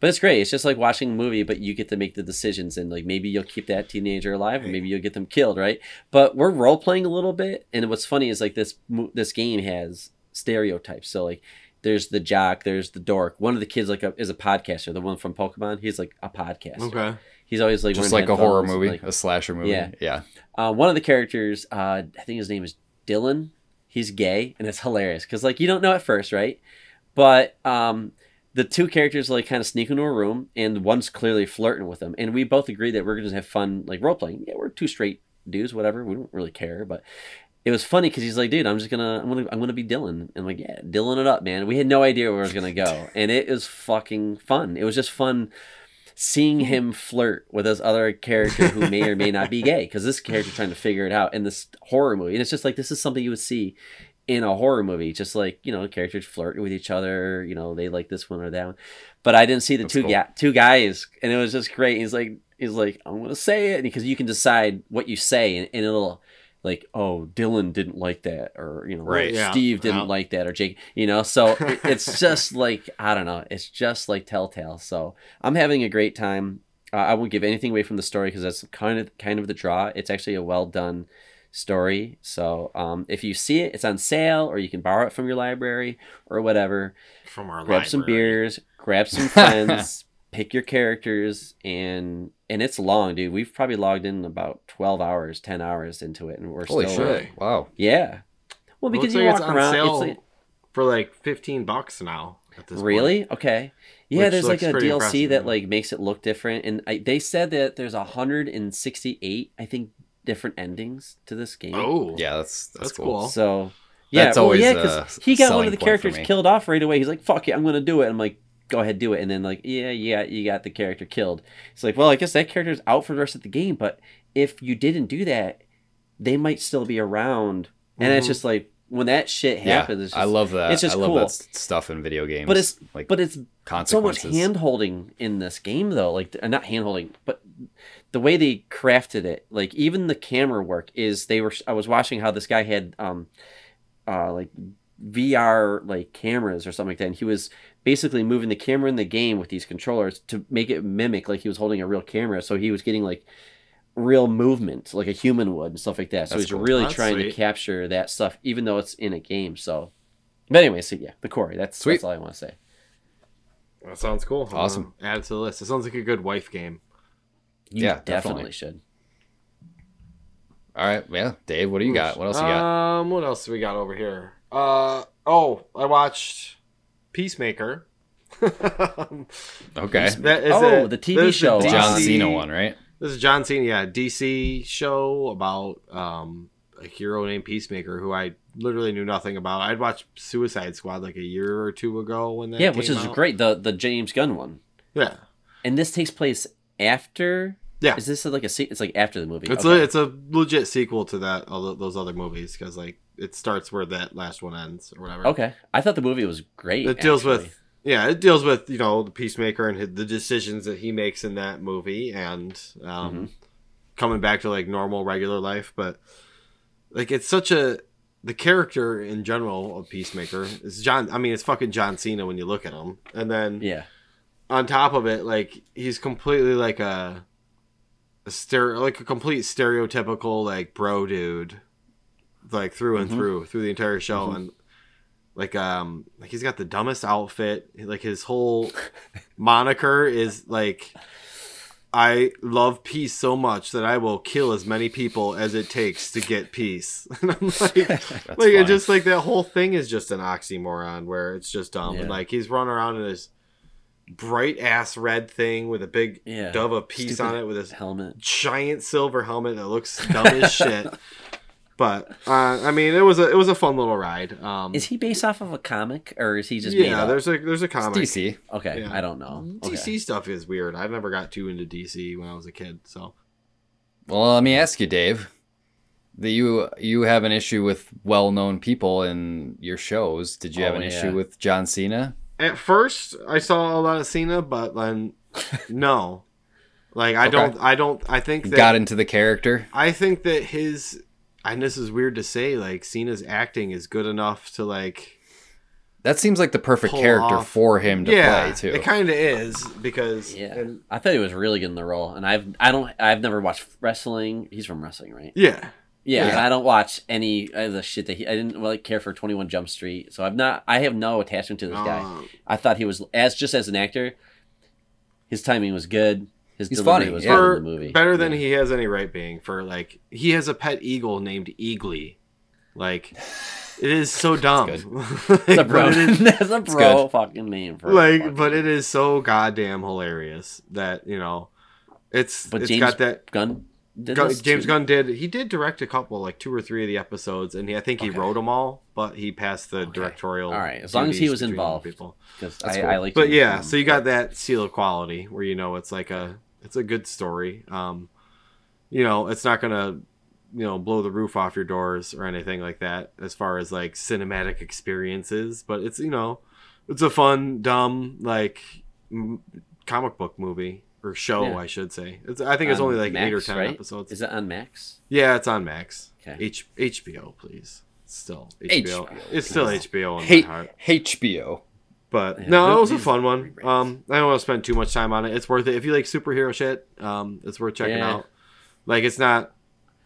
But it's great. It's just like watching a movie, but you get to make the decisions, and like maybe you'll keep that teenager alive, or maybe you'll get them killed, right? But we're role playing a little bit, and what's funny is like this this game has stereotypes. So like, there's the jock, there's the dork. One of the kids like a, is a podcaster. The one from Pokemon, he's like a podcaster. Okay. He's always like Just like a horror movie, like- a slasher movie. Yeah. Yeah. uh, one of the characters, uh, I think his name is Dylan. He's gay, and it's hilarious because like you don't know at first, right? But um, the two characters like kind of sneak into a room, and one's clearly flirting with him, and we both agree that we're gonna have fun like role playing. Yeah, we're two straight dudes, whatever. We don't really care, but it was funny because he's like, dude, I'm just gonna, I'm gonna, I'm gonna be Dylan, and I'm like, yeah, Dylan it up, man. We had no idea where it was gonna go, and it was fucking fun. It was just fun seeing him flirt with this other character who may or may not be gay because this character trying to figure it out in this horror movie. And it's just like this is something you would see in a horror movie. Just like you know characters flirting with each other you know they like this one or that one. But i didn't see the That's two cool. ga- two guys. And it was just great. He's like he's like i'm gonna say it. Because you can decide what you say and, and it'll like oh dylan didn't like that or you know Right. Yeah. steve didn't Yeah. like that or jake you know? So it- it's just like i don't know it's just like telltale. So i'm having a great time. Uh, i won't give anything away from the story because that's kind of kind of the draw. It's actually a well done story. So um, if you see it it's on sale or you can borrow it from your library or whatever. From our grab some beers grab some friends pick your characters and and it's long dude we've probably logged in about 12 hours 10 hours into it and we're Holy still shit! Uh, wow. yeah well Looks because you like walk it's on around sale it's like, for like fifteen bucks now. At this point. really okay yeah Which there's like a dlc impressive, that yeah. like makes it look different and I, they said that there's 168 i think different endings to this game Oh, Yeah, that's that's, That's cool. cool. so yeah That's well, always yeah because he got one of the characters killed off right away he's like fuck it i'm gonna do it i'm like go ahead do it and then like yeah yeah you got the character killed it's like well i guess that character's out for the rest of the game but if you didn't do that they might still be around and it's Mhm. just like when that shit Yeah, happens it's just, I love that. it's just I love cool. that stuff in video games. but it's like but it's so much hand holding in this game though like not hand holding but the way they crafted it like even the camera work is they were i was watching how this guy had um uh like vr like cameras or something like that and he was basically moving the camera in the game with these controllers to make it mimic like he was holding a real camera so he was getting like real movement like a human would and stuff like that so That's he's cool. really That's trying to capture that stuff even though it's in a game so but anyway so yeah the Quarry that's, Sweet. that's all i want to say that sounds cool. Awesome. gonna Add it to the list. It sounds like a good wife game. You Yeah, definitely, definitely. should. All right, yeah, Dave, what do you got? What else you got? Um, what else do we got over here? Uh, oh, I watched Peacemaker. Okay, That is Oh, a- the TV this is show. a John Cena one, right? This is John Cena, yeah, DC show about um a hero named Peacemaker who I literally knew nothing about. I'd watched Suicide Squad like a year or two ago when that Yeah, which is out. great. The the James Gunn one, Yeah, and this takes place after. Yeah. Is this like a? It's like after the movie. it's Okay. a it's a legit sequel to that all those other movies because like it starts where that last one ends or whatever. okay. I thought the movie was great. It deals actually. with yeah, it deals with you know the peacemaker and his, the decisions that he makes in that movie and um, Mm-hmm. coming back to like normal regular life. But like it's such a the character in general of Peacemaker is John. I mean, it's fucking John Cena when you look at him, and then Yeah. on top of it, like he's completely like a a stereo, like a complete stereotypical like bro dude, like through and Mhm. through through the entire show, Mhm. and like um like he's got the dumbest outfit. Like his whole moniker is like. I love peace so much that I will kill as many people as it takes to get peace. And I'm like, like it just like that whole thing is just an oxymoron where it's just dumb and like he's running around in this bright ass red thing with a big Yeah. dove of peace Stupid on it with his helmet. giant silver helmet that looks dumb as shit. But uh, I mean, it was a it was a fun little ride. Um, Is he based off of a comic, or is he just made yeah, up? there's a there's a It's comic. DC. Okay, yeah. I don't know. DC Okay. stuff is weird. I've never got too into DC when I was a kid. So Well, let me ask you, Dave. That you you have an issue with well-known people in your shows. Did you have Oh, an yeah. issue with John Cena? at first I saw a lot of Cena, but then no, like I Okay. don't I don't I think that Got into the character. I think that his and this is weird to say, like Cena's acting is good enough to like that seems like the perfect character off. for him to yeah, play too. it kind of is because Yeah, and- I thought he was really good in the role, and I've I don't I've never watched wrestling. He's from wrestling, right? yeah, Yeah, Yeah. and I don't watch any of the shit that he. I didn't really care for Twenty One Jump Street, so I'm not. I have no attachment to this guy. Uh, I thought he was as just as an actor. His timing was good. His He's funny, was yeah. for in the movie. better than Yeah. he has any right being. For like, he has a pet eagle named Eagly. Like, it is so dumb. good. That's a bro. but it is- That's a bro good. fucking name for like, fucking- but it is so goddamn hilarious that you know, it's But it's James got that. Gunn. Did Gun, James too? Gunn did. He did direct a couple, like two or three of the episodes, and he, I think he Okay. wrote them all. But he passed the Okay. directorial. All right, as long as he was involved. People. 'Cause That's I, cool. I like. But yeah, Gunn, so you got that seal of quality where you know it's like a it's a good story. Um, you know, it's not gonna you know blow the roof off your doors or anything like that as far as like cinematic experiences, but it's you know it's a fun, dumb like m- comic book movie or show, Yeah. I should say. It's I think it's On only like eight or ten right? episodes. Is it on Max? yeah, it's on Max. Okay. H HBO, please. It's still HBO. HBO, It's still. HBO in Hey, my heart. HBO. But Yeah, no, it was a fun one. Um, I don't want to spend too much time on it. It's worth it if you like superhero shit. Um, it's worth checking Yeah. out. Like it's not.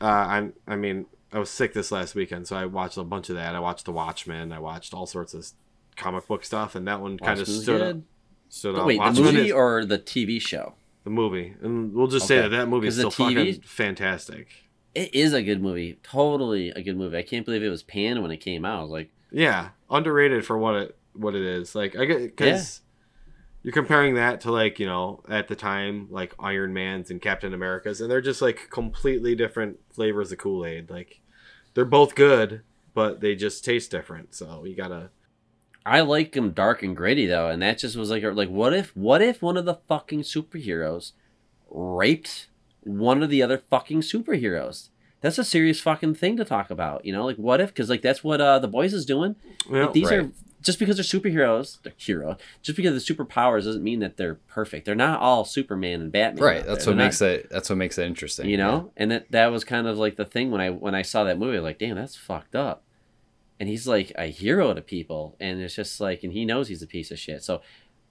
Uh, I'm. I mean, I was sick this last weekend, so I watched a bunch of that. I watched The Watchmen. I watched all sorts of comic book stuff, and that one kind of stood up. good? Stood Oh, up. the movie is- or the TV show? the movie, and we'll just say that that movie is still TV fucking fantastic. It is a good movie. Totally a good movie. I can't believe it was panned when it came out. I was like, Yeah, underrated for what it what it is. Like I get because you're comparing that to like you know at the time like Iron Man's and Captain America's, and they're just like completely different flavors of Kool Aid. Like they're both good, but they just taste different. So you gotta. I like them dark and gritty though, and that just was like, like what if, what if one of the fucking superheroes raped one of the other fucking superheroes? That's a serious fucking thing to talk about, you know? Like, what if? Because like that's what uh the boys is doing. Well, Like, these right. are just because they're superheroes, they're hero. Just because they're superpowers doesn't mean that they're perfect. They're not all Superman and Batman. Right. That's what They're makes it. That's what makes it interesting. you know and that that was kind of like the thing when i when i saw that movie like damn that's fucked up and he's like a hero to people and it's just like and he knows he's a piece of shit so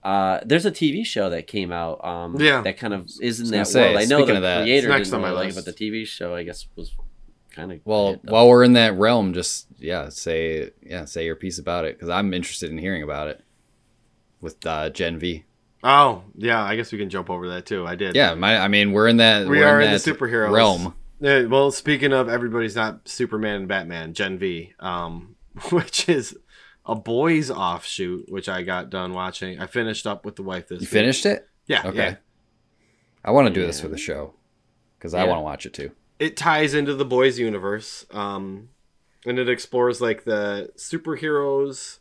uh there's a tv show that came out um Yeah. that kind of is in that was gonna world i know the of that, creator next didn't on my really like it but the tv show i guess was kind of Well, while we're in that realm, just yeah, say yeah, say your piece about it because I'm interested in hearing about it with uh, Gen V. Oh yeah, I guess we can jump over that too. I did. Yeah, my I mean we're in that we we're are in the superhero realm. Yeah, well, speaking of everybody's not Superman and Batman, Gen V, um, which is a boys offshoot, which I got done watching. I finished up with the wife this. You week. finished it? Yeah. Okay. Yeah. I want to do this for the show because I want to watch it too. It ties into the boys universe, um, and it explores like the superheroes.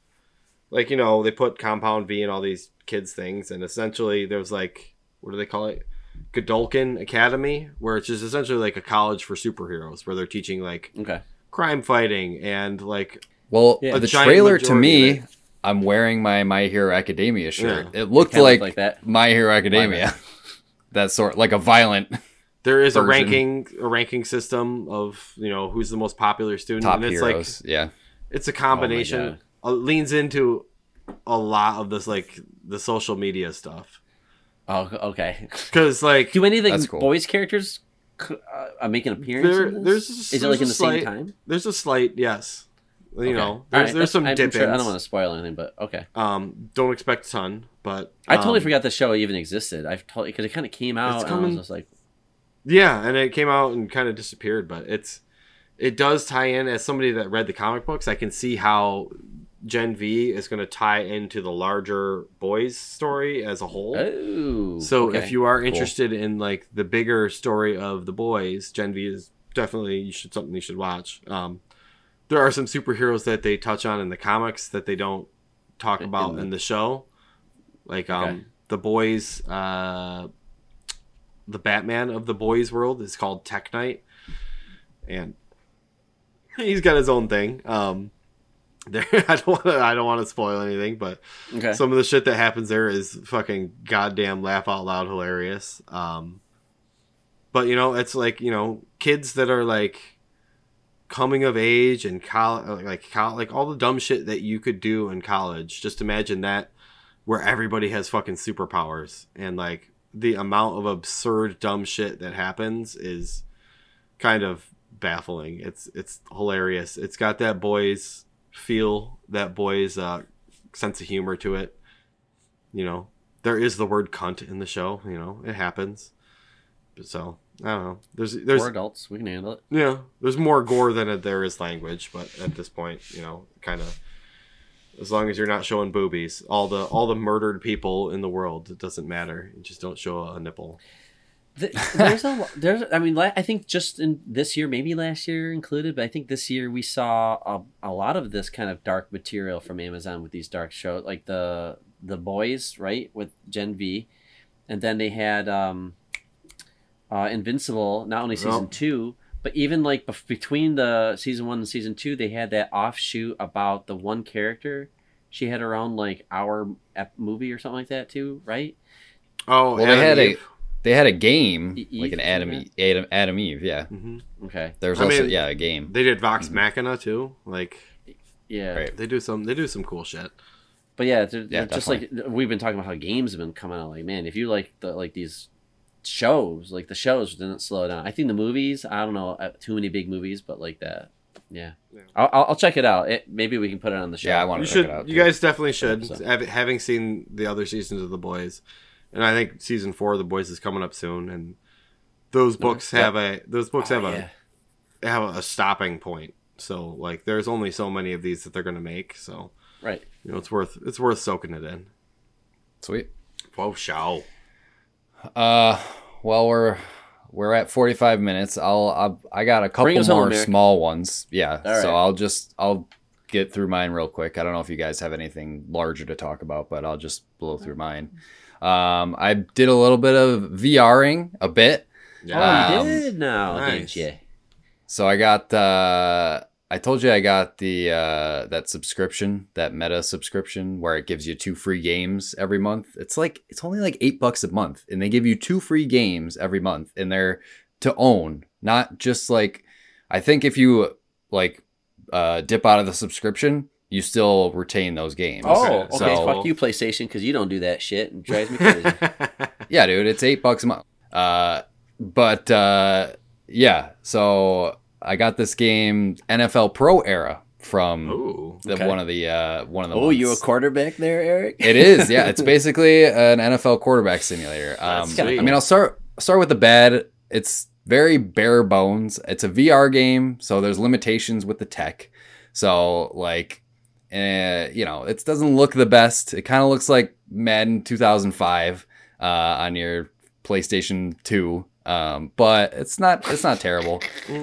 Like you know, they put Compound V and all these kids things, and essentially there's like what do they call it? Godolkin Academy, where it's just essentially like a college for superheroes, where they're teaching like okay crime fighting and like Well, Yeah. The trailer to me, I'm wearing my My Hero Academia shirt. Yeah. It looked like, looked like that. My Hero Academia. that sort, like a violent There is a ranking a ranking system of you know who's the most popular student, top and it's heroes. like yeah, it's a combination. uh, leans into a lot of this like the social media stuff oh okay because like do any of the That's cool. boys characters c- uh, make an appearance There- in there's this? a- is it like in the slight- same time there's a slight yes, you Okay. know there's right, there's some I'm dip sure- I don't want to spoil anything, but okay. Um, don't expect a ton, but I totally um, forgot the show even existed. I've totally because it kind of came out. It's and I was coming- just like, Yeah, and it came out and kind of disappeared, but it's it does tie in. As somebody that read the comic books, I can see how Gen V is going to tie into the larger boys story as a whole. oh. so okay. if you are Cool. interested in like the bigger story of the boys, Gen V is definitely you should something you should watch. Um, there are some superheroes that they touch on in the comics that they don't talk In about the- in the show, like um, Okay. the boys. Uh, the Batman of the boys world is called Tek Knight, and he's got his own thing. Um, there, I don't want to, I don't want to spoil anything, but okay. some of the shit that happens there is fucking goddamn laugh out loud hilarious. Um, but you know, it's like you know, kids that are like coming of age and college, like col- like all the dumb shit that you could do in college. Just imagine that where everybody has fucking superpowers and like the amount of absurd dumb shit that happens is kind of baffling. It's it's hilarious. It's got that boys feel, that boys uh, sense of humor to it. You know, there is the word cunt in the show. You know, it happens. But so I don't know. There's there's We're adults. We can handle it. yeah, there's more gore than there is language, but at this point, you know, kind of as long as you're not showing boobies, all the all the murdered people in the world, it doesn't matter. You just don't show a nipple. Th- there's a there's I mean I think just in this year maybe last year included but I think this year we saw a, a lot of this kind of dark material from Amazon with these dark shows like the the boys right with Gen V and then they had um uh Invincible not only season Yep. 2 but even like bef- between the season 1 and season 2 they had that offshoot about the one character she had her own like hour ep- movie or something like that too right Oh, Well, they had a they had a game E- like an Adam something Eve, Adam, Atom Eve, yeah. hmm okay There's I also mean- yeah a game. They did Vox Mhm. Machina too. Like yeah Right. they do some they do some cool shit. But yeah, they're, Yeah, they're just like we've been talking about how games have been coming out. Like, man, if you like the like these shows, like the shows didn't slow down. I think the movies, I don't know, uh, too many big movies, but like that, yeah. Yeah. I'll, I'll I'll check it out. It, maybe we can put it on the show. Yeah, I want You to check should. it out. You guys definitely should. So- Having seen the other seasons of The Boys, and I think season four of The Boys is coming up soon, and those books Yep. have a those books Oh, have yeah. a have a stopping point. So like, there's only so many of these that they're gonna make. So right. you know, it's worth it's worth soaking it in. Sweet. Whoa, show. Uh, well, we're we're at 45 minutes. I'll, I'll I got a couple more home, small ones. Yeah. All So. I'll just I'll get through mine real quick. I don't know if you guys have anything larger to talk about, but I'll just blow through mine. Um, I did a little bit of VRing a bit. Yeah. oh, Um, you did now, nice. didn't you? So I got uh I told you I got the uh that subscription, that meta subscription where it gives you two free games every month. It's like it's only like 8 bucks a month and they give you two free games every month and they're to own, not just like I think if you like uh dip out of the subscription, you still retain those games. Oh, okay. So- Fuck you, PlayStation, because you don't do that shit and drives me crazy. Yeah, dude, it's eight bucks a month. Uh, but uh, yeah, so I got this game NFL Pro Era from Ooh. the, one of the uh, one of the. oh, you a quarterback there, Eric? It is, yeah. It's basically an NFL quarterback simulator. Um, That's sweet. I mean, I'll start start with the bad. It's very bare bones. It's a VR game, so there's limitations with the tech. So like, uh, you know, it doesn't look the best. It kind of looks like Madden 2005 uh, on your PlayStation 2. Um, but it's not it's not terrible.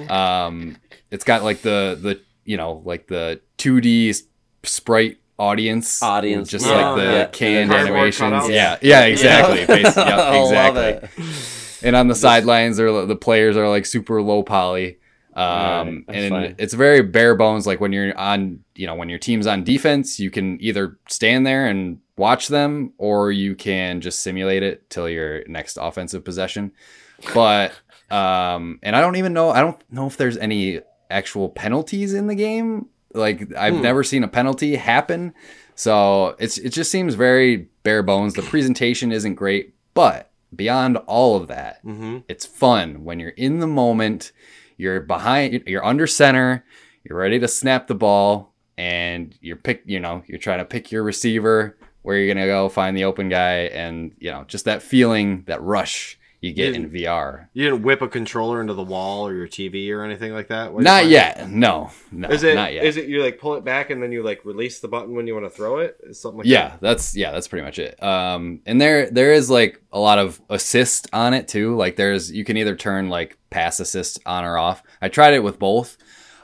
Um, it's got like the the you know like the 2D sprite audience Audience, just yeah. like the Yeah. canned Cardboard animations. yeah yeah exactly. Basi- yep, exactly. and on the sidelines are the players are like super low poly. Um that's and fine. it's very bare bones like when you're on you know when your team's on defense you can either stand there and watch them or you can just simulate it till your next offensive possession but um and i don't even know i don't know if there's any actual penalties in the game like i've Hmm. never seen a penalty happen so it's it just seems very bare bones the presentation isn't great but beyond all of that Mm-hmm. it's fun when you're in the moment you're behind you're under center you're ready to snap the ball and you're pick you know you're trying to pick your receiver where you're gonna go find the open guy and you know just that feeling that rush you get in vr You didn't whip a controller into the wall or your TV or anything like that. not yet. No. No Is it? not yet. Is it you like pull it back and then you like release the button when you want to throw it? Is something like yeah that's yeah that's pretty much it. Um and there there is like a lot of assist on it too. Like there's you can either turn like pass assist on or off. I tried it with both.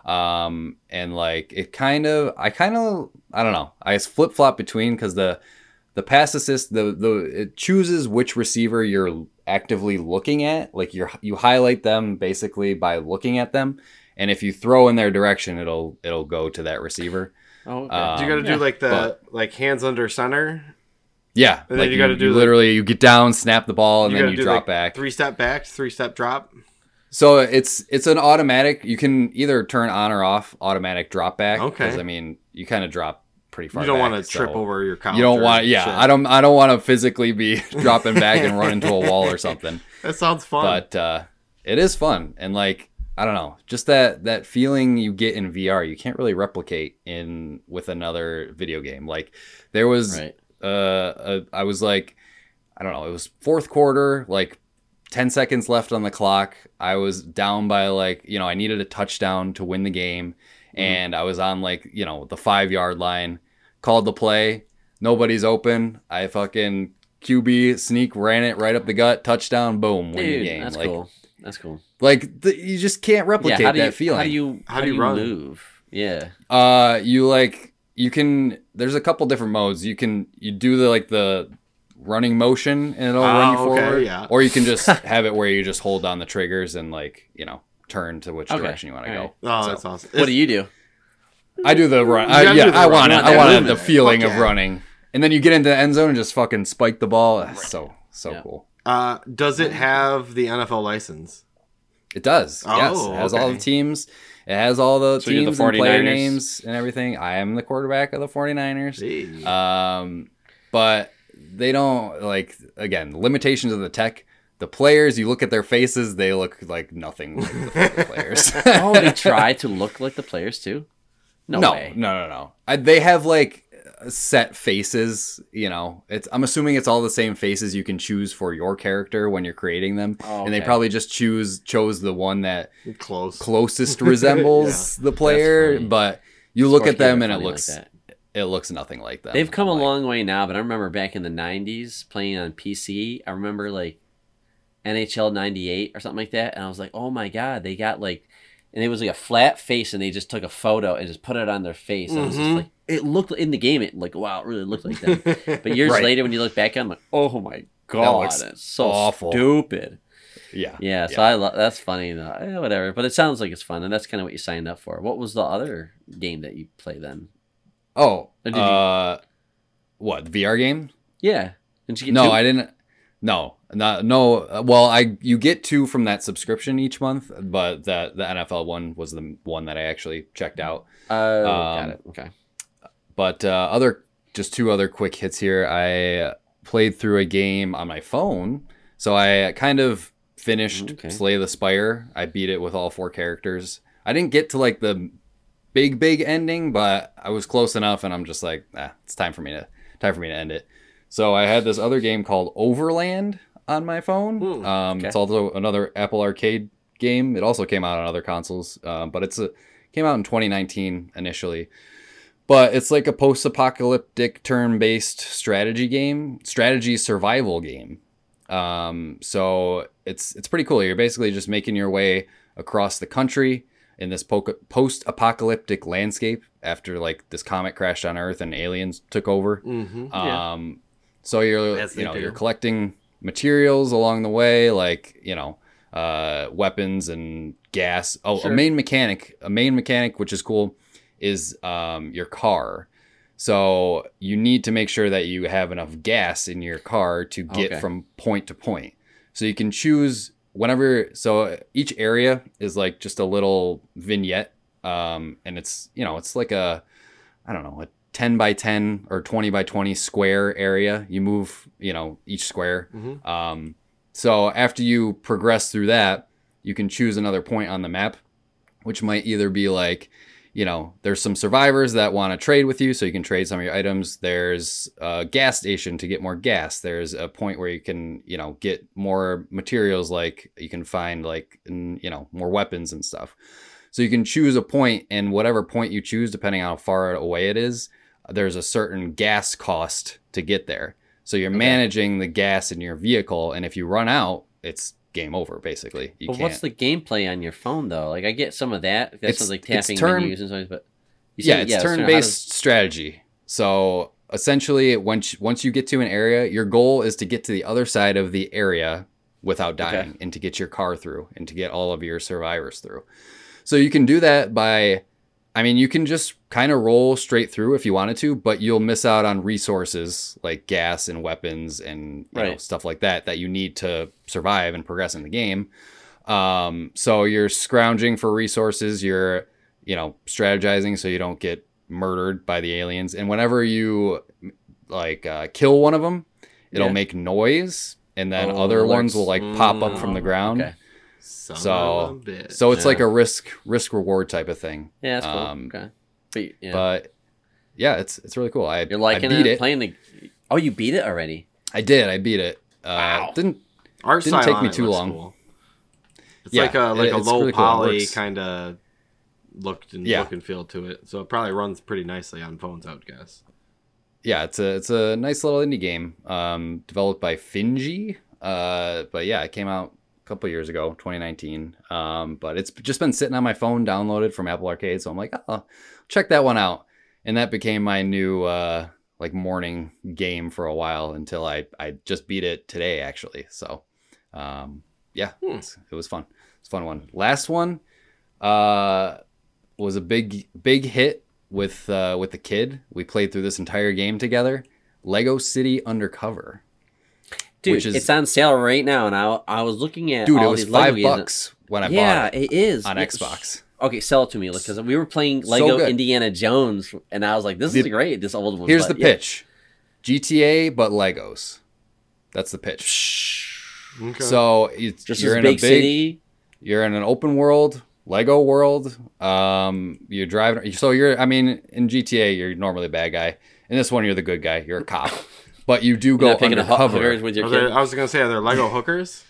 Um and like it kind of i kind of i don't know. I flip flop between because the the pass assist the the it chooses which receiver you're actively looking at like you're you highlight them basically by looking at them and if you throw in their direction it'll it'll go to that receiver Oh, okay. That? Do you got to Um, do like the but- like hands under center? Yeah, And then like you you, gotta you do the- literally you get down, snap the ball, and You then you drop like, back. Three step back, three step drop. So it's it's an automatic. You can either turn on or off automatic drop back. Okay. I mean, you kind of drop pretty far. You don't back, want to trip over your couch. You don't or want. Yeah, shit. I don't. I don't want to physically be dropping back and run into a wall or something. That sounds fun. But uh, it is fun and like I don't know, just that that feeling you get in VR, you can't really replicate in with another video game. Like there was Right. uh, uh I was like I don't know, it was fourth quarter, like 10 seconds left on the clock. I was down by like, you know, I needed a touchdown to win the game and I was on like, you know, the 5-yard line. Called the play, nobody's open. I fucking QB sneak ran it right up the gut, touchdown, boom, win the game. that's like cool. That's cool. like the, you just can't replicate yeah, how do that you, feeling. How do you How do you run? move? Yeah. Uh, you like you can. There's a couple different modes. You can you do the like the running motion and it'll run you Oh, okay, forward, yeah. or you can just have it where you just hold down the triggers and like you know turn to which Okay, direction you want to alright. go. oh, So, that's awesome. What do you do? I do the run. I, gotta yeah, do the I run. want it. want I that want movement. the feeling Fuck of yeah. running, and then you get into the end zone and just fucking spike the ball. That's so so Yeah. cool. Uh, does it have the NFL license? It does. yes, Oh, it has all okay. the teams. It has all the So you're the teams and player 49ers? names and everything. I am the quarterback of the 49ers. Hey. Um, but they don't like again limitations of the tech. The players, you look at their faces, they look like nothing like the players. Oh, they try to look like the players too. No, no, way. no, no, no. I, they have like uh, set faces. You know, it's. I'm assuming it's all the same faces you can choose for your character when you're creating them, Oh, and they probably just choose chose the one that Close. closest resembles the player. But you look Sports at them and it funny like looks that. it looks nothing like that. They've come a long way now, but I remember back in the '90s playing on PC. I remember like NHL '98 or something like that, and I was like, "Oh my god!" They got like, and it was like a flat face, and they just took a photo and just put it on their face. And I was just Mhm. like, it looked in the game, it like wow, it really looked like that. But years Right. later, when you look back, I'm like, "Oh my god, that's so awful. stupid." Yeah. Yeah, so I love that's funny though. Yeah, whatever, but it sounds like it's fun, and that's kind of what you signed up for. What was the other game that you play then? Oh, did you- uh, what the VR game? Yeah, didn't you get No, two? I didn't. No, not no. uh, Well, I you get two from that subscription each month, but the the NFL one was the one that I actually checked out. Oh, got Um, it. Okay. But uh, other just two other quick hits here. I played through a game on my phone, so I kind of finished Okay. Slay the Spire. I beat it with all four characters. I didn't get to like the big big ending, but I was close enough, and I'm just like, ah, it's time for me to time for me to end it. So I had this other game called Overland on my phone. Hmm, um, okay. It's also another Apple Arcade game. It also came out on other consoles, uh, but it's a came out in 2019 initially. But it's like a post-apocalyptic turn-based strategy game, strategy survival game. Um, so it's it's pretty cool. You're basically just making your way across the country in this po- post-apocalyptic landscape after like this comet crashed on Earth and aliens took over. hmm Yeah. Um, so you're As you know do. you're collecting materials along the way, like you know uh, weapons and gas. Oh, Sure. a main mechanic, a main mechanic, which is cool, is um, your car. So you need to make sure that you have enough gas in your car to get Okay. from point to point. So you can choose whenever. So each area is like just a little vignette, um, and it's you know it's like a I don't know a 10 by 10 or 20 by 20 square area. You move you know each square. Mhm. Um, so after you progress through that, you can choose another point on the map, which might either be like, you know, there's some survivors that want to trade with you, so you can trade some of your items. There's a gas station to get more gas. There's a point where you can, you know, get more materials, like you can find like, you know, more weapons and stuff. So you can choose a point, and whatever point you choose, depending on how far away it is, there's a certain gas cost to get there. So you're Okay. managing the gas in your vehicle, and if you run out, it's game over. Basically, you But can't. what's the gameplay on your phone though? Like I get some of that. That's It's- like tapping turn- menus and stuff, but yeah, said- it's how turn-based does- strategy. So essentially, once once you get to an area, your goal is to get to the other side of the area without Okay. dying, and to get your car through, and to get all of your survivors through. So you can do that by, I mean, you can just kind of roll straight through if you wanted to, but you'll miss out on resources like gas and weapons and you know, stuff like that that you need to survive and progress in the game. Um, so you're scrounging for resources. You're, you know, strategizing so you don't get murdered by the aliens. And whenever you like uh, kill one of them, it'll Yeah. make noise, and then Oh, other alerts. ones will like pop up from the Mm, ground. okay. Son So- of a bitch. So it's like a risk risk reward type of thing. Yeah, that's cool. Um, okay. But yeah, But yeah, it's it's really cool. I you're liking I beat it, it. playing the. Oh, you beat it already. I did. I beat it. Uh, Wow. Didn't art didn't take me too long. Cool. It's Yeah, like a like it- a low really poly works. kind of looked and Yeah. look and feel to it. So it probably runs pretty nicely on phones, I would guess. yeah, it's a it's a nice little indie game. Um, developed by Finji. Uh, but yeah, it came out a couple years ago, 2019. Um, but it's just been sitting on my phone, downloaded from Apple Arcade. So I'm like, oh, check that one out, and that became my new uh like morning game for a while until I I just beat it today actually. So, um, yeah, Hmm. it's, it was fun. It's a fun one. Last one, uh, was a big big hit with uh, with the kid. We played through this entire game together. Lego City Undercover. Dude, Which is- it's on sale right now, and I I was looking at Dude, all it was these Lego five games. bucks when I yeah, bought it it is on It's- Xbox. Okay, sell it to me because we were playing Lego good. Indiana Jones, and I was like, "This The- is great." This old one. Here's the yeah. pitch: GTA but Legos. That's the pitch. Okay. So it's, Just you're in big, a big, city. you're in an open world Lego world. Um, you're driving. So you're, I mean, in GTA you're normally a bad guy. In this one, you're the good guy. You're a cop, but you do go picking a undercover. hookers with your Are there- kid. I was gonna say, are there Lego hookers?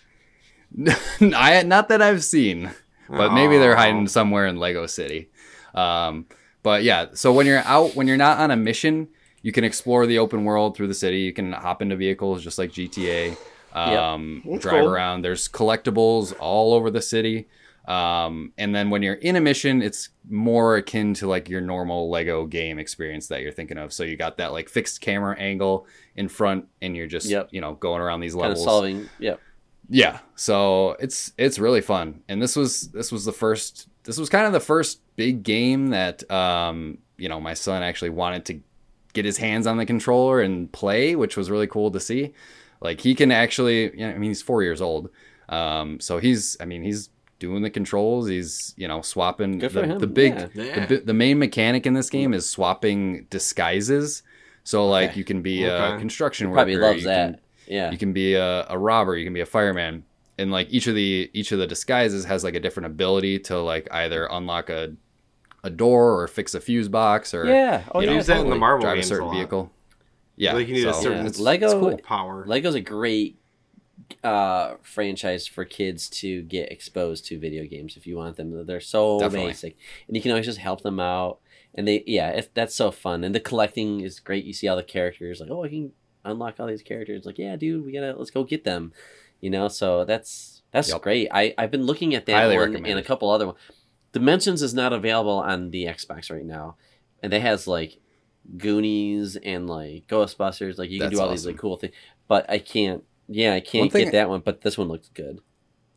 I not that I've seen, but maybe they're hiding somewhere in Lego City. Um, but yeah, so when you're out, when you're not on a mission, you can explore the open world through the city. You can hop into vehicles just like GTA. Um, That's drive cool. around. There's collectibles all over the city. Um, and then when you're in a mission, it's more akin to like your normal Lego game experience that you're thinking of. So you got that like fixed camera angle in front, and you're just Yep. you know going around these levels, Kind of solving. Yeah, Yeah, so it's it's really fun, and this was this was the first this was kind of the first big game that um you know my son actually wanted to get his hands on the controller and play, which was really cool to see. Like he can actually, you know, I mean he's four years old, um so he's I mean he's doing the controls, he's you know swapping Good the, for him. the big yeah. Yeah. the, the main mechanic in this game is swapping disguises. So like Okay. you can be a construction He worker, probably loves you can- that. Yeah. you can be a, a robber you can be a fireman and like each of the each of the disguises has like a different ability to like either unlock a a door or fix a fuse box or yeah. Oh you yeah. know, use that in the totally. Marvel drive games a certain lot. vehicle yeah Like you need a certain Yeah. it's, Lego- it's cool. Power. Lego's a great uh franchise for kids to get exposed to video games if you want them. They're so Definitely. basic and you can always just help them out. And they yeah that's so fun. And the collecting is great. You see all the characters like oh i can unlock all these characters. Like yeah dude we gotta let's go get them. You know so that's that's Yep. great. I i've been looking at that Highly one and a couple other ones dimensions is not available on the xbox right now. And it has like goonies and like ghostbusters. Like you can do all these like cool things but i can't yeah i can't thing- get that one but this one looks good.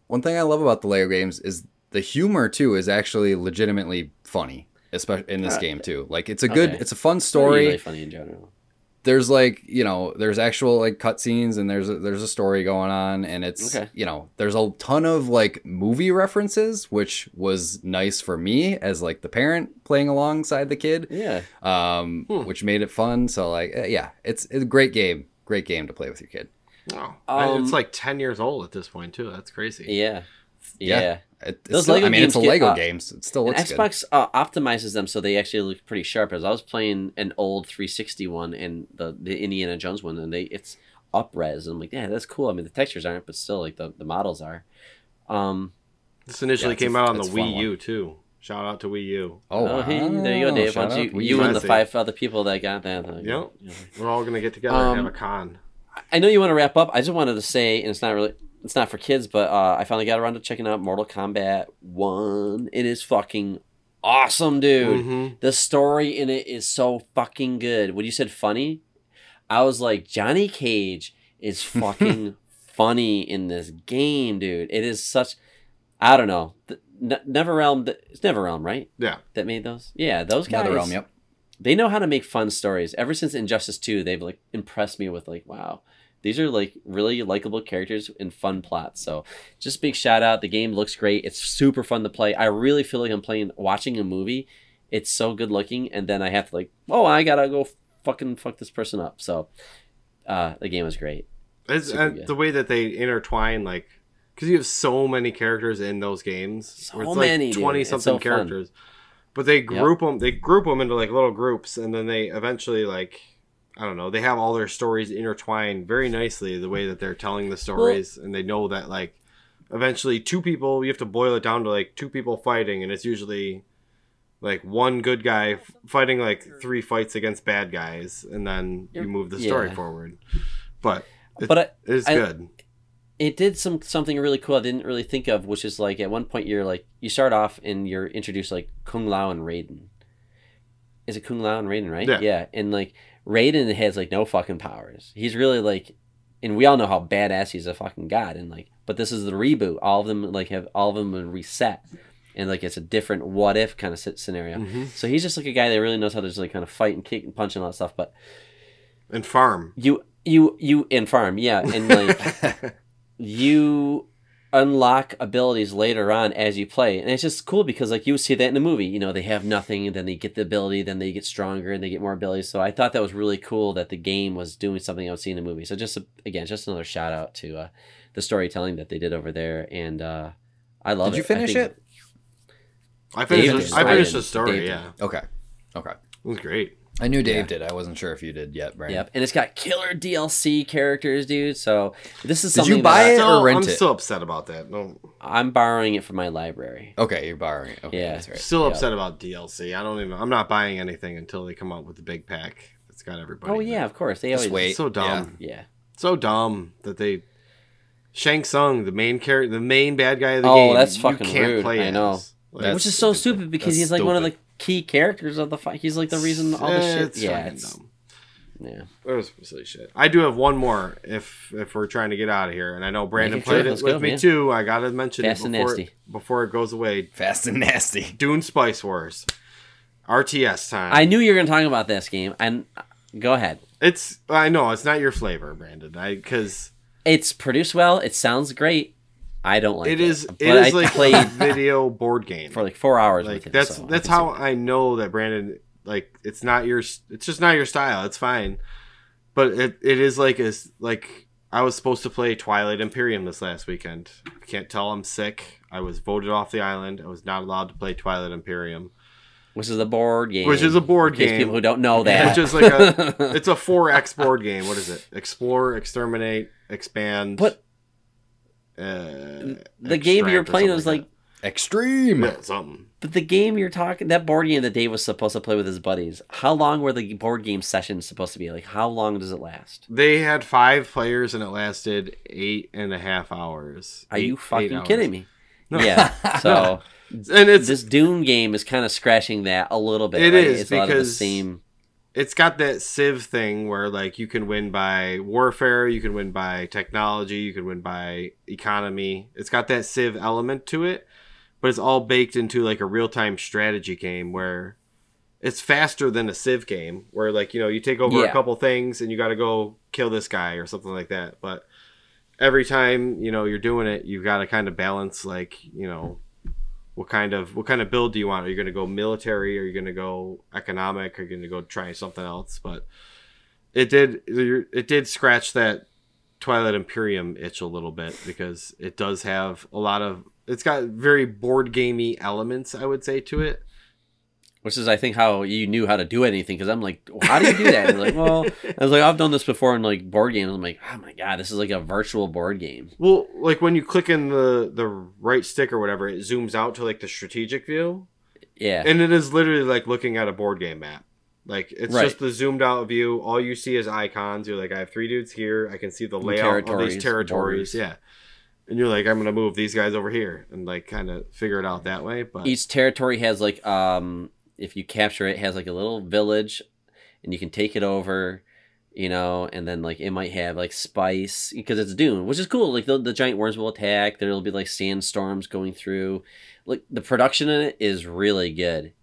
One thing i love about the lego games is the humor too is actually legitimately funny especially in this Uh, game too. Like it's a good okay. it's a fun story. really funny in general. There's like you know there's actual like cutscenes and there's a, there's a story going on and it's Okay. you know there's a ton of like movie references which was nice for me as like the parent playing alongside the kid. Yeah. Um Hmm. which made it fun so like eh, yeah it's, it's a great game great game to play with your kid Wow. Um, it's like ten years old at this point too. That's crazy. yeah Yeah. yeah, it, it's Those still, Lego i mean it's a games get, lego uh, game so it still And looks good xbox uh, optimizes them so they actually look pretty sharp as i was playing an old 360 one and the, the indiana jones one and they it's up-res and i'm like yeah that's cool i mean the textures aren't but still like the, the models are um This initially Yeah, it's a- came out on the it's a Wii one. U too. Shout out to Wii U. oh, oh, hey, there you go dave Shout Why don't you, you and the five other people that got that Yep. yeah. We're all gonna get together and have Um, a con. I know you want to wrap up. I just wanted to say, and it's not really, it's not for kids, but uh, I finally got around to checking out Mortal Kombat One. It is fucking awesome, dude. Mhm. The story in it is so fucking good. When you said funny, I was like, Johnny Cage is fucking funny in this game, dude. It is such, I don't know, the, Ne- NeverRealm. It's NeverRealm, right? Yeah. That made those. Yeah, those guys. Netherrealm, yep They know how to make fun stories. Ever since Injustice Two, they've like impressed me with like, wow, these are like really likable characters and fun plots. So just big shout out. The game looks great. It's super fun to play. I really feel like I'm playing watching a movie. It's so good looking, and then I have to like, oh, I gotta go fucking fuck this person up. So uh, the game was great. It's, good. the way that they intertwine, like, because you have so many characters in those games. So it's many, like twenty something so fun. But they group them. They group them into like little groups, and then they eventually like. I don't know. They have all their stories intertwined very nicely. The way that they're telling the stories, and they know that like, eventually, two people. You have to boil it down to like two people fighting, and it's usually like one good guy f- fighting like three fights against bad guys, and then you move the story Yeah. forward. But it, But I, it's I- good. It did some something really cool I didn't really think of, which is like at one point you're like you start off and you're introduced like Kung Lao and Raiden. Is it Kung Lao and Raiden, right? Yeah. yeah. And like Raiden has like no fucking powers. He's really like and we all know how badass he's a fucking god and like but this is the reboot. All of them like have all of them been reset. And like it's a different what if kind of scenario. Mhm. So he's just like a guy that really knows how to just like kind of fight and kick and punch and all that stuff. But And farm. you you you and farm, yeah, and like you unlock abilities later on as you play and it's just cool because like you see that in the movie you know they have nothing and then they get the ability then they get stronger and they get more abilities so i thought that was really cool that the game was doing something i would see in the movie so just again just another shout out to uh, the storytelling that they did over there and uh, i love Did it you finish I it? I finished. Dave the- I finished the story. Dave yeah, Okay. Okay. it was great. I knew Dave Yeah. did. I wasn't sure if you did yet, Brandon. yep and it's got killer dlc characters dude so this is Did you buy that it? Or rent I'm it? still upset about that. No, i'm borrowing it from my library Okay, you're borrowing it. Okay, Yeah. that's right. still Yeah. upset about DLC. I don't even. I'm not buying anything until they come out with the big pack. It's got everybody. oh yeah of course they Just always wait. so dumb. yeah So dumb that they. Shang Tsung, the main character, the main bad guy of the Oh, game. that's you fucking can't rude. Play I know. Like, which is so stupid. stupid because he's like one of the stupid. Key characters of the fight. He's like the reason all the shit. It's yeah, fucking it's, dumb. yeah. It was silly shit. I do have one more if if we're trying to get out of here, and I know Brandon it played quick. it Let's with go, me man. too. I gotta mention Fast it and before nasty. it, before it goes away. Fast and nasty. Dune Spice Wars, RTS time. I knew you were gonna talk about this game, and uh, go ahead. It's I know it's not your flavor, Brandon. I because It's produced well. It sounds great. I don't like it. it is but it is I like a played video board game. for like four hours. like it, that's so that's see how I know that Brandon like it's not your it's just not your style. It's fine, but it it is like is like I was supposed to play Twilight Imperium this last weekend. I can't tell I'm sick. I was voted off the island. I was not allowed to play Twilight Imperium, which is a board game. which is a board in case game. People who don't know that. Which is like a it's a 4X board game. What is it? Explore, exterminate, expand. But uh, the game you're playing was like, Extreme. yeah, something. but the game you're talking that board game that Dave was supposed to play with his buddies. How long were the board game sessions supposed to be? Like, how long does it last? They had five players and it lasted eight and a half hours. Are Eight- you fucking kidding me? No. Yeah. So And it's this Dune game is kind of scratching that a little bit. It right? is, It's a lot of the because- same. It's got that Civ thing where like you can win by warfare, you can win by technology, you can win by economy. It's got that Civ element to it, but it's all baked into like a real time strategy game where it's faster than a Civ game where like you know you take over Yeah. a couple things and you got to go kill this guy or something like that. But every time you know you're doing it, you've got to kind of balance like you know what kind of what kind of build do you want? Are you going to go military? Are you going to go economic? Are you going to go try something else? But it did it did scratch that Twilight Imperium itch a little bit because it does have a lot of it's got very board gamey elements I would say to it. Which is, I think, how you knew how to do anything. Because I'm like, how do you do that? And like, well, I was like, I've done this before in like board games. I'm like, oh my god, this is like a virtual board game. Well, like when you click in the the right stick or whatever, it zooms out to like the strategic view. Yeah. and it is literally like looking at a board game map like it's Right. just the zoomed out view all you see is icons you're like i have three dudes here i can see the layout of these territories borders. yeah and you're like i'm gonna move these guys over here and like kind of figure it out that way but Each territory has like, um, if you capture it, has like a little village, and you can take it over. You know, and then like it might have like spice because it's Dune, which is cool. Like the, the giant worms will attack. There'll be like sandstorms going through. Like the production in it is really good.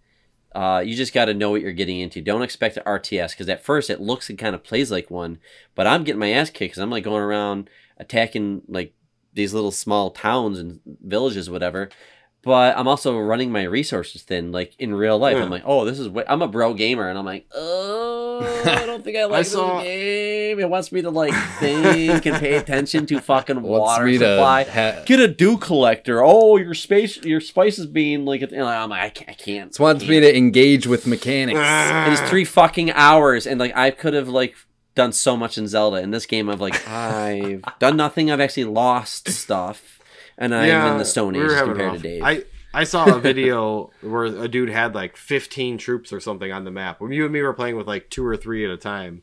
Uh, you just got to know what you're getting into. Don't expect an RTS because at first it looks and kind of plays like one, but I'm getting my ass kicked because I'm like going around attacking like these little small towns and villages, whatever. But I'm also running my resources thin, like in real life. Yeah. I'm like, oh, this is what I'm a bro gamer, and I'm like, oh, I don't think I like saw- this game. It wants me to like think and pay attention to fucking water supply. ha- Get a dew collector. Oh, your space, your spice is being like, you know, I'm like, I can't. I can't It wants me to engage with mechanics. it is three fucking hours, and like I could have like done so much in Zelda. In this game, I've like I've done nothing. I've actually lost stuff, and I'm in the Stone Age were having compared to Dave. I I saw a video where a dude had like 15 troops or something on the map. When you and me were playing with like two or three at a time.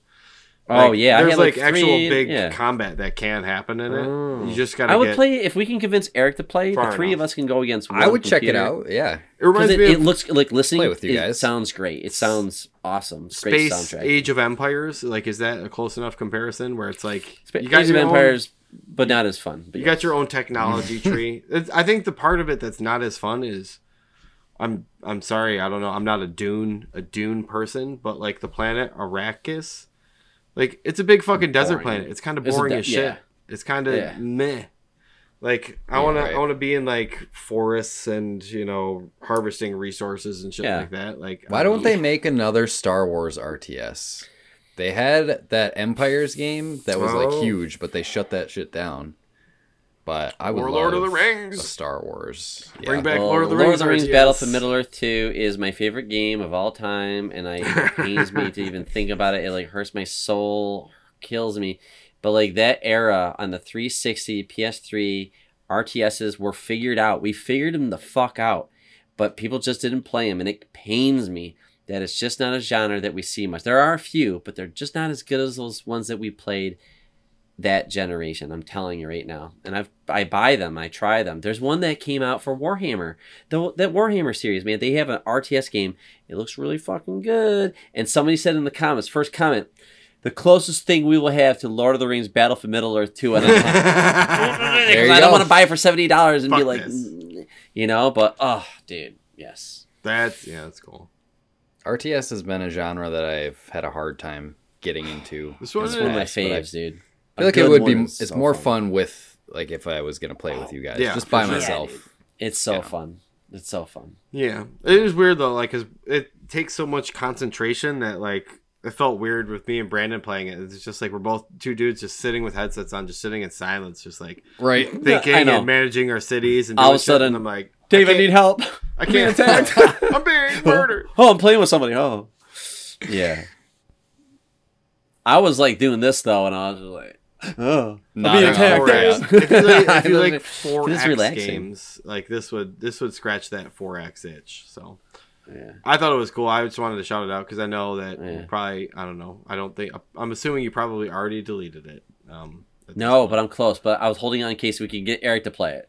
oh yeah, there's had, like, like, actual big yeah. combat that can happen in it. Oh. You just gotta. I would get, play if we can convince Eric to play. The three enough. of us can go against. I one would check it out. Yeah. It reminds it, me it looks like listening. Play with you it guys. sounds great. It sounds awesome. It's Great Space soundtrack. Age of Empires. Like, is that a close enough comparison where it's like Spa- you guys Age of your own- Empires, but not as fun. But you yeah. got your own technology tree. It's, I think the part of it that's not as fun is, I'm I'm sorry, I don't know. I'm not a Dune a Dune person, but like the planet Arrakis, like it's a big fucking desert Boring. planet. It's kind of boring de- as shit. yeah. It's kind of Yeah. meh. Like I Yeah, want right. to I want to be in like forests and you know harvesting resources and shit Yeah. like that. Like Why don't they make another Star Wars RTS? They had that Empires game that was Oh. like huge, but they shut that shit down. But I would Or love Lord of the a Rings? Star Wars. Bring back Well, Lord of the Lord Rings. of the Rings RTS. Battle for Middle Earth 2 is my favorite game of all time, and I it pains me to even think about it. It like hurts my soul, kills me. But like that era on the 360, PS3, RTSs were figured out. We figured them the fuck out, but people just didn't play them, and it pains me that it's just not a genre that we see much. There are a few, but they're just not as good as those ones that we played that generation. I'm telling you right now, and I I buy them, I try them. There's one that came out for Warhammer, the that Warhammer series, man. They have an RTS game. It looks really fucking good. And somebody said in the comments, first comment, the closest thing we will have to Lord of the Rings Battle for Middle Earth 2. And I'm like, There because you I don't want to buy it for seventy dollars and be like, this. mm, you know. But oh, dude, yes. That's yeah, that's cool. RTS has been a genre that I've had a hard time getting into. This one in is the One of my past, but I faves, dude. feel like it would be. It's so more fun. fun with like if I was gonna play with you guys, Yeah, just by sure. myself. It's so Yeah. fun. It's so fun. Yeah, it is weird though, like 'cause it takes so much concentration that like it felt weird with me and Brandon playing it. It's just like we're both two dudes just sitting with headsets on, just sitting in silence, just like Right. thinking I and managing our cities. And All of a sudden, and I'm like, Dave, I, can't- need help. I can't. attacked. I'm being murdered. Oh, I'm playing with somebody. Oh, yeah. I was like doing this though, and I was just like, oh, Not being a attacked. four-X. if you like, if you like It's four X relaxing. games, like this would this would scratch that four X itch. So yeah. I thought it was cool. I just wanted to shout it out because I know that Yeah. probably I don't know. I don't think I'm assuming you probably already deleted it. Um, No, but I'm close. But I was holding on in case we could get Eric to play it.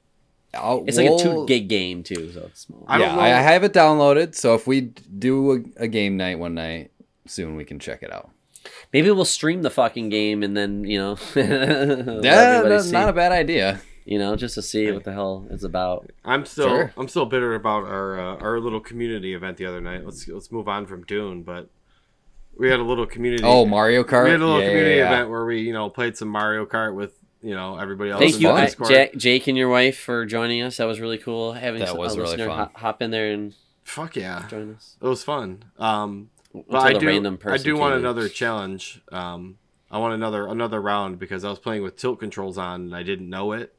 I'll- It's like a two gig game too, so it's small. I yeah, know. I have it downloaded. So if we do a, a game night one night soon, we can check it out. Maybe we'll stream the fucking game and then you know, Yeah, that's see, not a bad idea. you know, just to see what the hell it's about. I'm still Sure. I'm still bitter about our uh, our little community event the other night. Let's let's move on from Dune, but we had a little community. Oh, Mario Kart. we had a little Yeah, community yeah, yeah. event where we you know played some Mario Kart with you know everybody else. Thank in you, the. I, Discord. Jack, Jake, and your wife for joining us. That was really cool. Having That was a really listener fun. hop, hop in there and Fuck yeah, join us. it was fun. Um, but I do random I do want in. another challenge. Um, I want another another round because I was playing with tilt controls on and I didn't know it.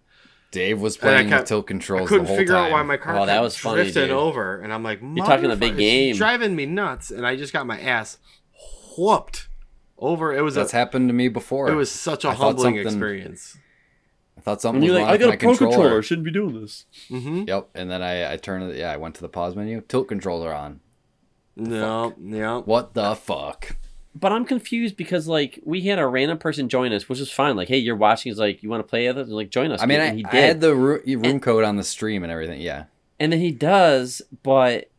Dave was playing kept- with tilt I controls couldn't the whole figure time. out why my car Oh, that was funny, drifting dude. over, and I'm like, You're talking a big game." it's driving me nuts, and I just got my ass whooped over. It was That's a, happened to me before. it was such a I thought humbling experience. I thought something And was you're wrong like, I with got my a pro controller. controller. Shouldn't be doing this. Mm-hmm. Yep, and then I I turned. Yeah, I went to the pause menu. Tilt controller on. No, Yeah. What the fuck? But I'm confused because like we had a random person join us, which is fine. Like, hey, you're watching. Is like, you want to play with us? Like, join us. I mean, And I, he I did, had the ru- room code on the stream and everything. Yeah, and then he does, but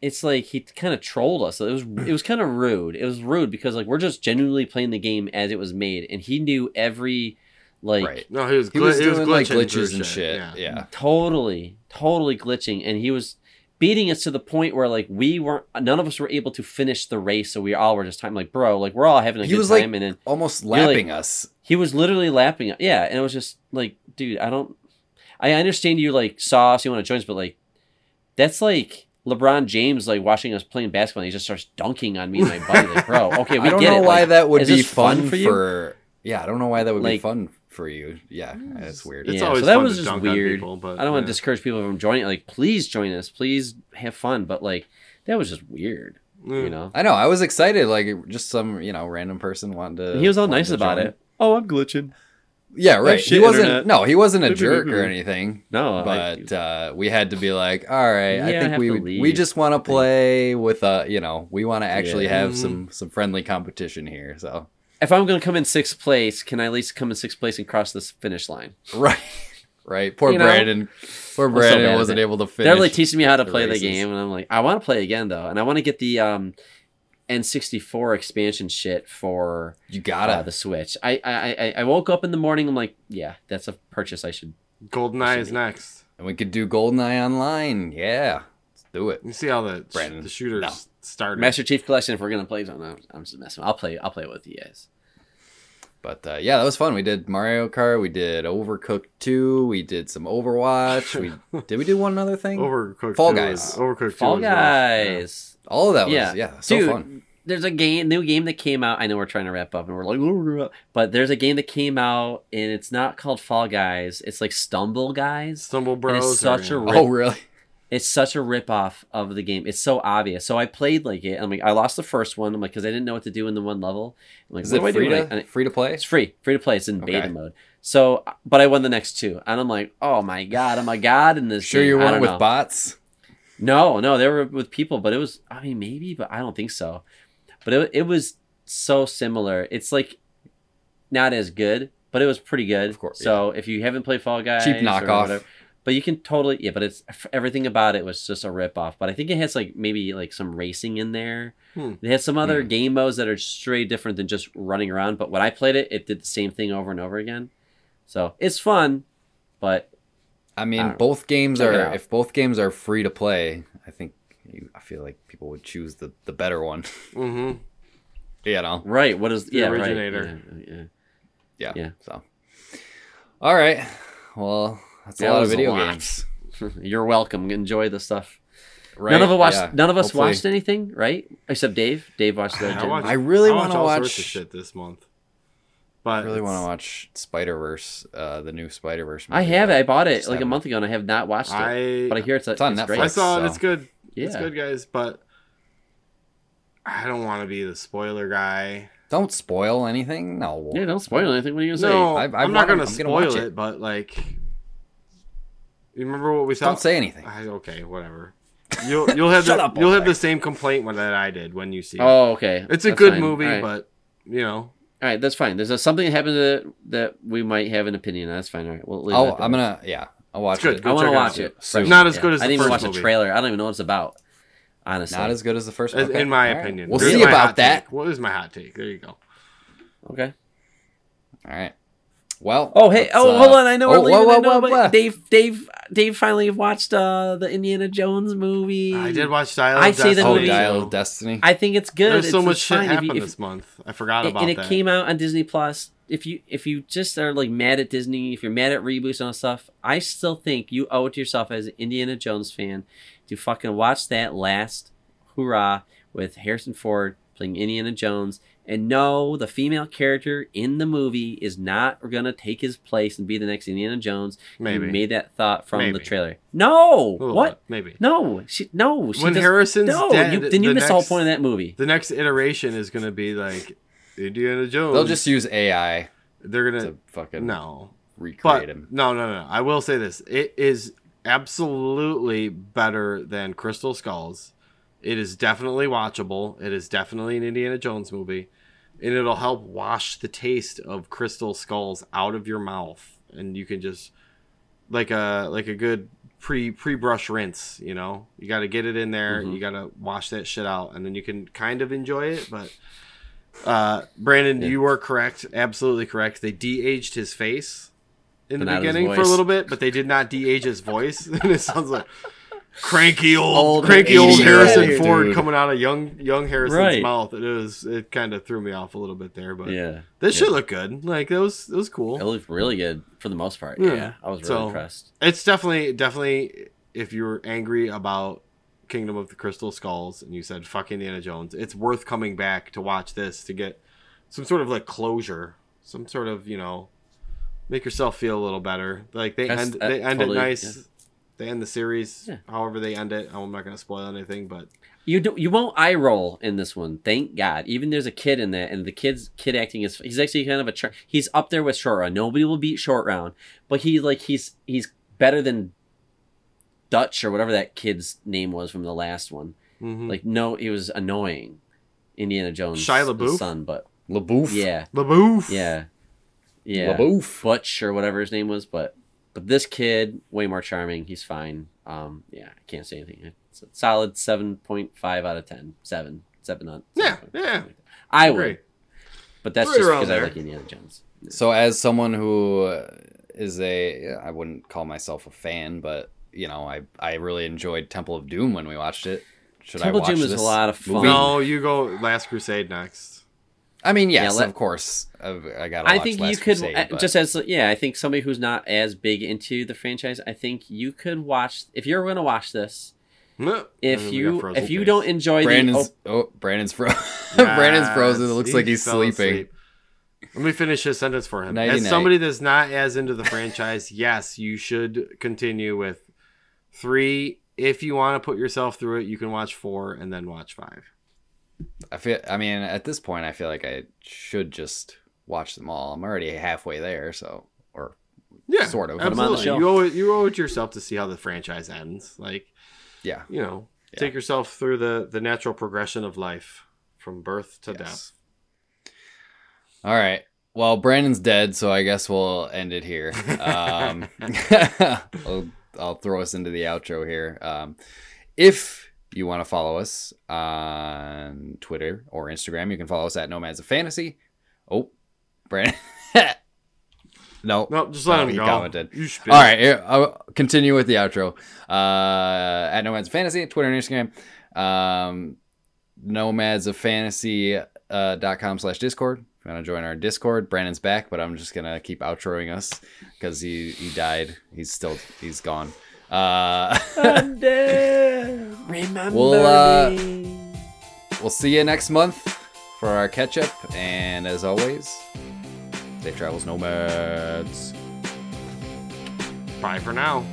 it's like he kind of trolled us. It was it was kind of rude. It was rude because like we're just genuinely playing the game as it was made, and he knew every like right. No, he was He gl- was he doing like glitching through glitches and shit. Yeah. totally, totally glitching, and he was beating us to the point where like we weren't none of us were able to finish the race so we all were just time like bro like we're all having a He good was, like, time and then Almost You're like- lapping us. he was literally lapping it yeah and it was just like dude i don't i understand you like saw us you want to join us but like that's like lebron james like watching us playing basketball and he just starts dunking on me and my buddy like bro okay we get it. I don't get know it why like, that would be fun fun, for for, you? Yeah, I don't know why that would be fun for you. Yeah, that's weird. It's Yeah, always so that fun was to just dunk weird. people, but i don't want to discourage people from joining like please join us please have fun but like that was just weird you Mm. know I know. I was excited. Like just some you know random person wanted to. And he was all nice about join. it oh i'm glitching Yeah, right. He wasn't. internet. No, he wasn't a jerk or anything. no I- But uh, we had to be like, all right. I Yeah, I think have we we just want to play with uh you know we want to actually Yeah. have some some friendly competition here. So if i'm going to come in sixth place can i at least come in sixth place and cross this finish line right, right. Poor You know? Brandon. Poor so Brandon bad at wasn't able to finish. They're like teaching me how to the play the game, and I'm like, I want to play again though, and I want to get the um, N64 expansion shit for You uh, gotta. the Switch. I, I I I woke up in the morning. I'm like, yeah, that's a purchase I should. Goldeneye is next. and we could do Goldeneye online. Yeah, let's do it. You see how the Brandon, the shooters no. started. Master Chief Collection. If we're gonna play, no, I'm just messing. I'll play. I'll play it with you guys. But uh, yeah, that was fun. We did Mario Kart. We did Overcooked 2. We did some Overwatch. We did we do one other thing? Overcooked. Fall Guys. was- Overcooked. 2 Fall was. Guys. All of that was Yeah. yeah, so Dude, fun. There's a game, new game that came out. I know we're trying to wrap up, and we're like, but there's a game that came out, and it's not called Fall Guys. It's like Stumble Guys. Stumble And Bros. it's such or- a rip- Oh really? It's such a rip off of the game. It's so obvious. So I played like it. I'm like, I lost the first one. I'm like, because I didn't know what to do in the one level. I'm like, Is what it do? free And I- to and it- free to play? it's free, free to play. It's in beta mode. So, but I won the next two, and I'm like, oh my god, I'm a god in this. Sure game. you I weren't with know. bots? No, no, they were with people, but it was. I mean, maybe, but I don't think so. But it it was so similar. It's like not as good, but it was pretty good. Of course, So if you haven't played Fall Guys, Cheap or knockoff. whatever- but you can totally yeah. But it's everything about it was just a rip off. But I think it has like maybe like some racing in there. Hmm. It has some other Hmm. game modes that are straight different than just running around. But when I played it, it did the same thing over and over again. So it's fun, but I I mean, don't both games are if both games are free to play, I think you, I feel like people would choose the the better one. Mhm. you know. right. What is The yeah originator. Right, yeah, yeah. Yeah. Yeah. So. All right. Well, that's That a lot of video lot. games. You're welcome. Enjoy the stuff. Right? none of us watched. yeah. None of us Hopefully- watched anything, right? Except Dave. Dave watched the. I watched- I really want to all watch. sorts of shit this month. I really want to watch Spider Verse, uh, the new Spider Verse. Movie. I have it. I bought it like a month ago, and I have not watched it. I but I hear it's, a, It's on it's Netflix. great. I saw it. so- It's good. Yeah. It's good, guys. But I don't want to be the spoiler guy. Don't spoil anything. No. Yeah, don't spoil anything. What are you gonna say? No, I- I I'm wanna- not gonna I'm gonna spoil it, it. but like, you remember what we saw? Don't say anything. I, okay, whatever. You'll you'll have the, up, you'll have Jose. the same complaint that I did when you see it. Oh, okay. it's a That's good fine. movie, All right. but you know, all right, that's fine. There's a, something that happened that that we might have an opinion. on. That's fine. All right, we'll leave Oh, it at I'm gonna. Yeah, I'll watch It's good. it. Go I want to watch out. it. Soon. Not as good as I didn't even first watch movie. a trailer. I don't even know what it's about. Honestly. Not as good as the first. as- Okay. in my All right. opinion. We'll Here's see about that. Take. What is my hot take? There you go. okay. All right. Well. Oh hey. Oh uh, hold on. I know we're oh, leaving. whoa, I whoa, whoa, but whoa. Dave. Dave. Dave finally watched uh, the Indiana Jones movie. I did watch Dial. I of say the Destiny, Oh, movie- Dial of Destiny. I think it's good. There's It's, so much shit fine. If happened you- if- this month. I forgot and, about and it that. came out on Disney Plus. If you if you just are like mad at Disney, if you're mad at reboots and all stuff, I still think you owe it to yourself as an Indiana Jones fan to fucking watch that last hurrah with Harrison Ford playing Indiana Jones. And no, the female character in the movie is not gonna take his place and be the next Indiana Jones. Maybe. You made that thought from the trailer. No, A little what? Maybe. No, she no. She When does- Harrison's no, dead, you, then you the missed the whole point of that movie. The next iteration is gonna be like Indiana Jones. They'll just use AI they're gonna to fucking no. recreate But him. no, no, no. I will say this: it is absolutely better than Crystal Skulls. It is definitely watchable. It is definitely an Indiana Jones movie, and it'll help wash the taste of Crystal Skulls out of your mouth, and you can just like a like a good pre pre brush rinse. You know, you got to get it in there. Mhm. You got to wash that shit out, and then you can kind of enjoy it. But uh, Brandon, Yeah. you were correct, absolutely correct. They de-aged his face in But the beginning for a little bit, but they did not de-age his voice, and it sounds like cranky old, Old cranky old Harrison year old Ford dude. coming out of young young Harrison's Right. mouth. It was it kind of threw me off a little bit there, but Yeah. this Yeah. shit looked good. Like it was it was cool. It looked really good for the most part. Yeah. Yeah. I was really So- impressed. It's definitely definitely if you're angry about Kingdom of the Crystal Skulls and you said fuck Indiana Jones, it's worth coming back to watch this to get some sort of like closure, some sort of you know make yourself feel a little better. Like they That's- end uh, they end totally- it nice. Yeah. They end the series Yeah. however they end it. I'm not going to spoil anything, but You do, you won't eye roll in this one. Thank God. Even there's a kid in that, and the kid's kid acting is he's actually kind of a he's up there with short round. Nobody will beat short round, but he like he's he's better than Dutch or whatever that kid's name was from the last one. mhm. Like no, he was annoying. Indiana Jones, Shia the LaBeouf? son, but LaBeouf. yeah, LaBeouf. yeah, yeah. LaBeouf. Butch or whatever his name was, but but this kid way more charming. He's fine. Um, yeah, I can't say anything. It's a solid seven point five out of ten. Seven, seven on. Yeah, seven yeah. five. I would, Great. but that's Right just because I there. like Indiana Jones. So, as someone who uh, is a, I wouldn't call myself a fan, but you know, I I really enjoyed Temple of Doom when we watched it. Should Temple I watch Doom is a lot of fun. movie? No, you go Last Crusade next. I mean, yes, Yeah, let- of course. I've, I got. I think you could uh, just as yeah. I think somebody who's not as big into the franchise. I think you could watch if you're going to watch this. If And we got you if you Face. don't enjoy Brandon's. the Oh, Brandon's fro. Brandon's frozen. It looks he like he's sleeping. asleep. Let me finish his sentence for him. Nighty As night. somebody that's not as into the franchise, yes, you should continue with three. If you want to put yourself through it, you can watch four and then watch five. I feel. I mean, at this point, I feel like I should just watch them all. I'm already halfway there, so or Yeah, Sort of. Put 'em on the Absolutely. You owe it. You owe it to yourself to see how the franchise ends. Like yeah. you know, Yeah. take yourself through the the natural progression of life from birth to Yes. death. All right. Well, Brandon's dead, so I guess we'll end it here. Um, I'll, I'll throw us into the outro here. Um, if you want to follow us on Twitter or Instagram, you can follow us at Nomads of Fantasy. Oh, Brandon. no. No, just let No, him he go. commented. You should. All right, here, I'll continue with the outro. Uh, at Nomads of Fantasy, Twitter and Instagram. Um, Nomads of Fantasy uh, dot com slash Discord. If you want to join our Discord, Brandon's back, but I'm just gonna keep outroing us because he he died. He's still he's gone. Uh, I'm dead. Remember We'll, uh, me. we'll see you next month for our catch up, and as always, safe travels, nomads. Bye for now.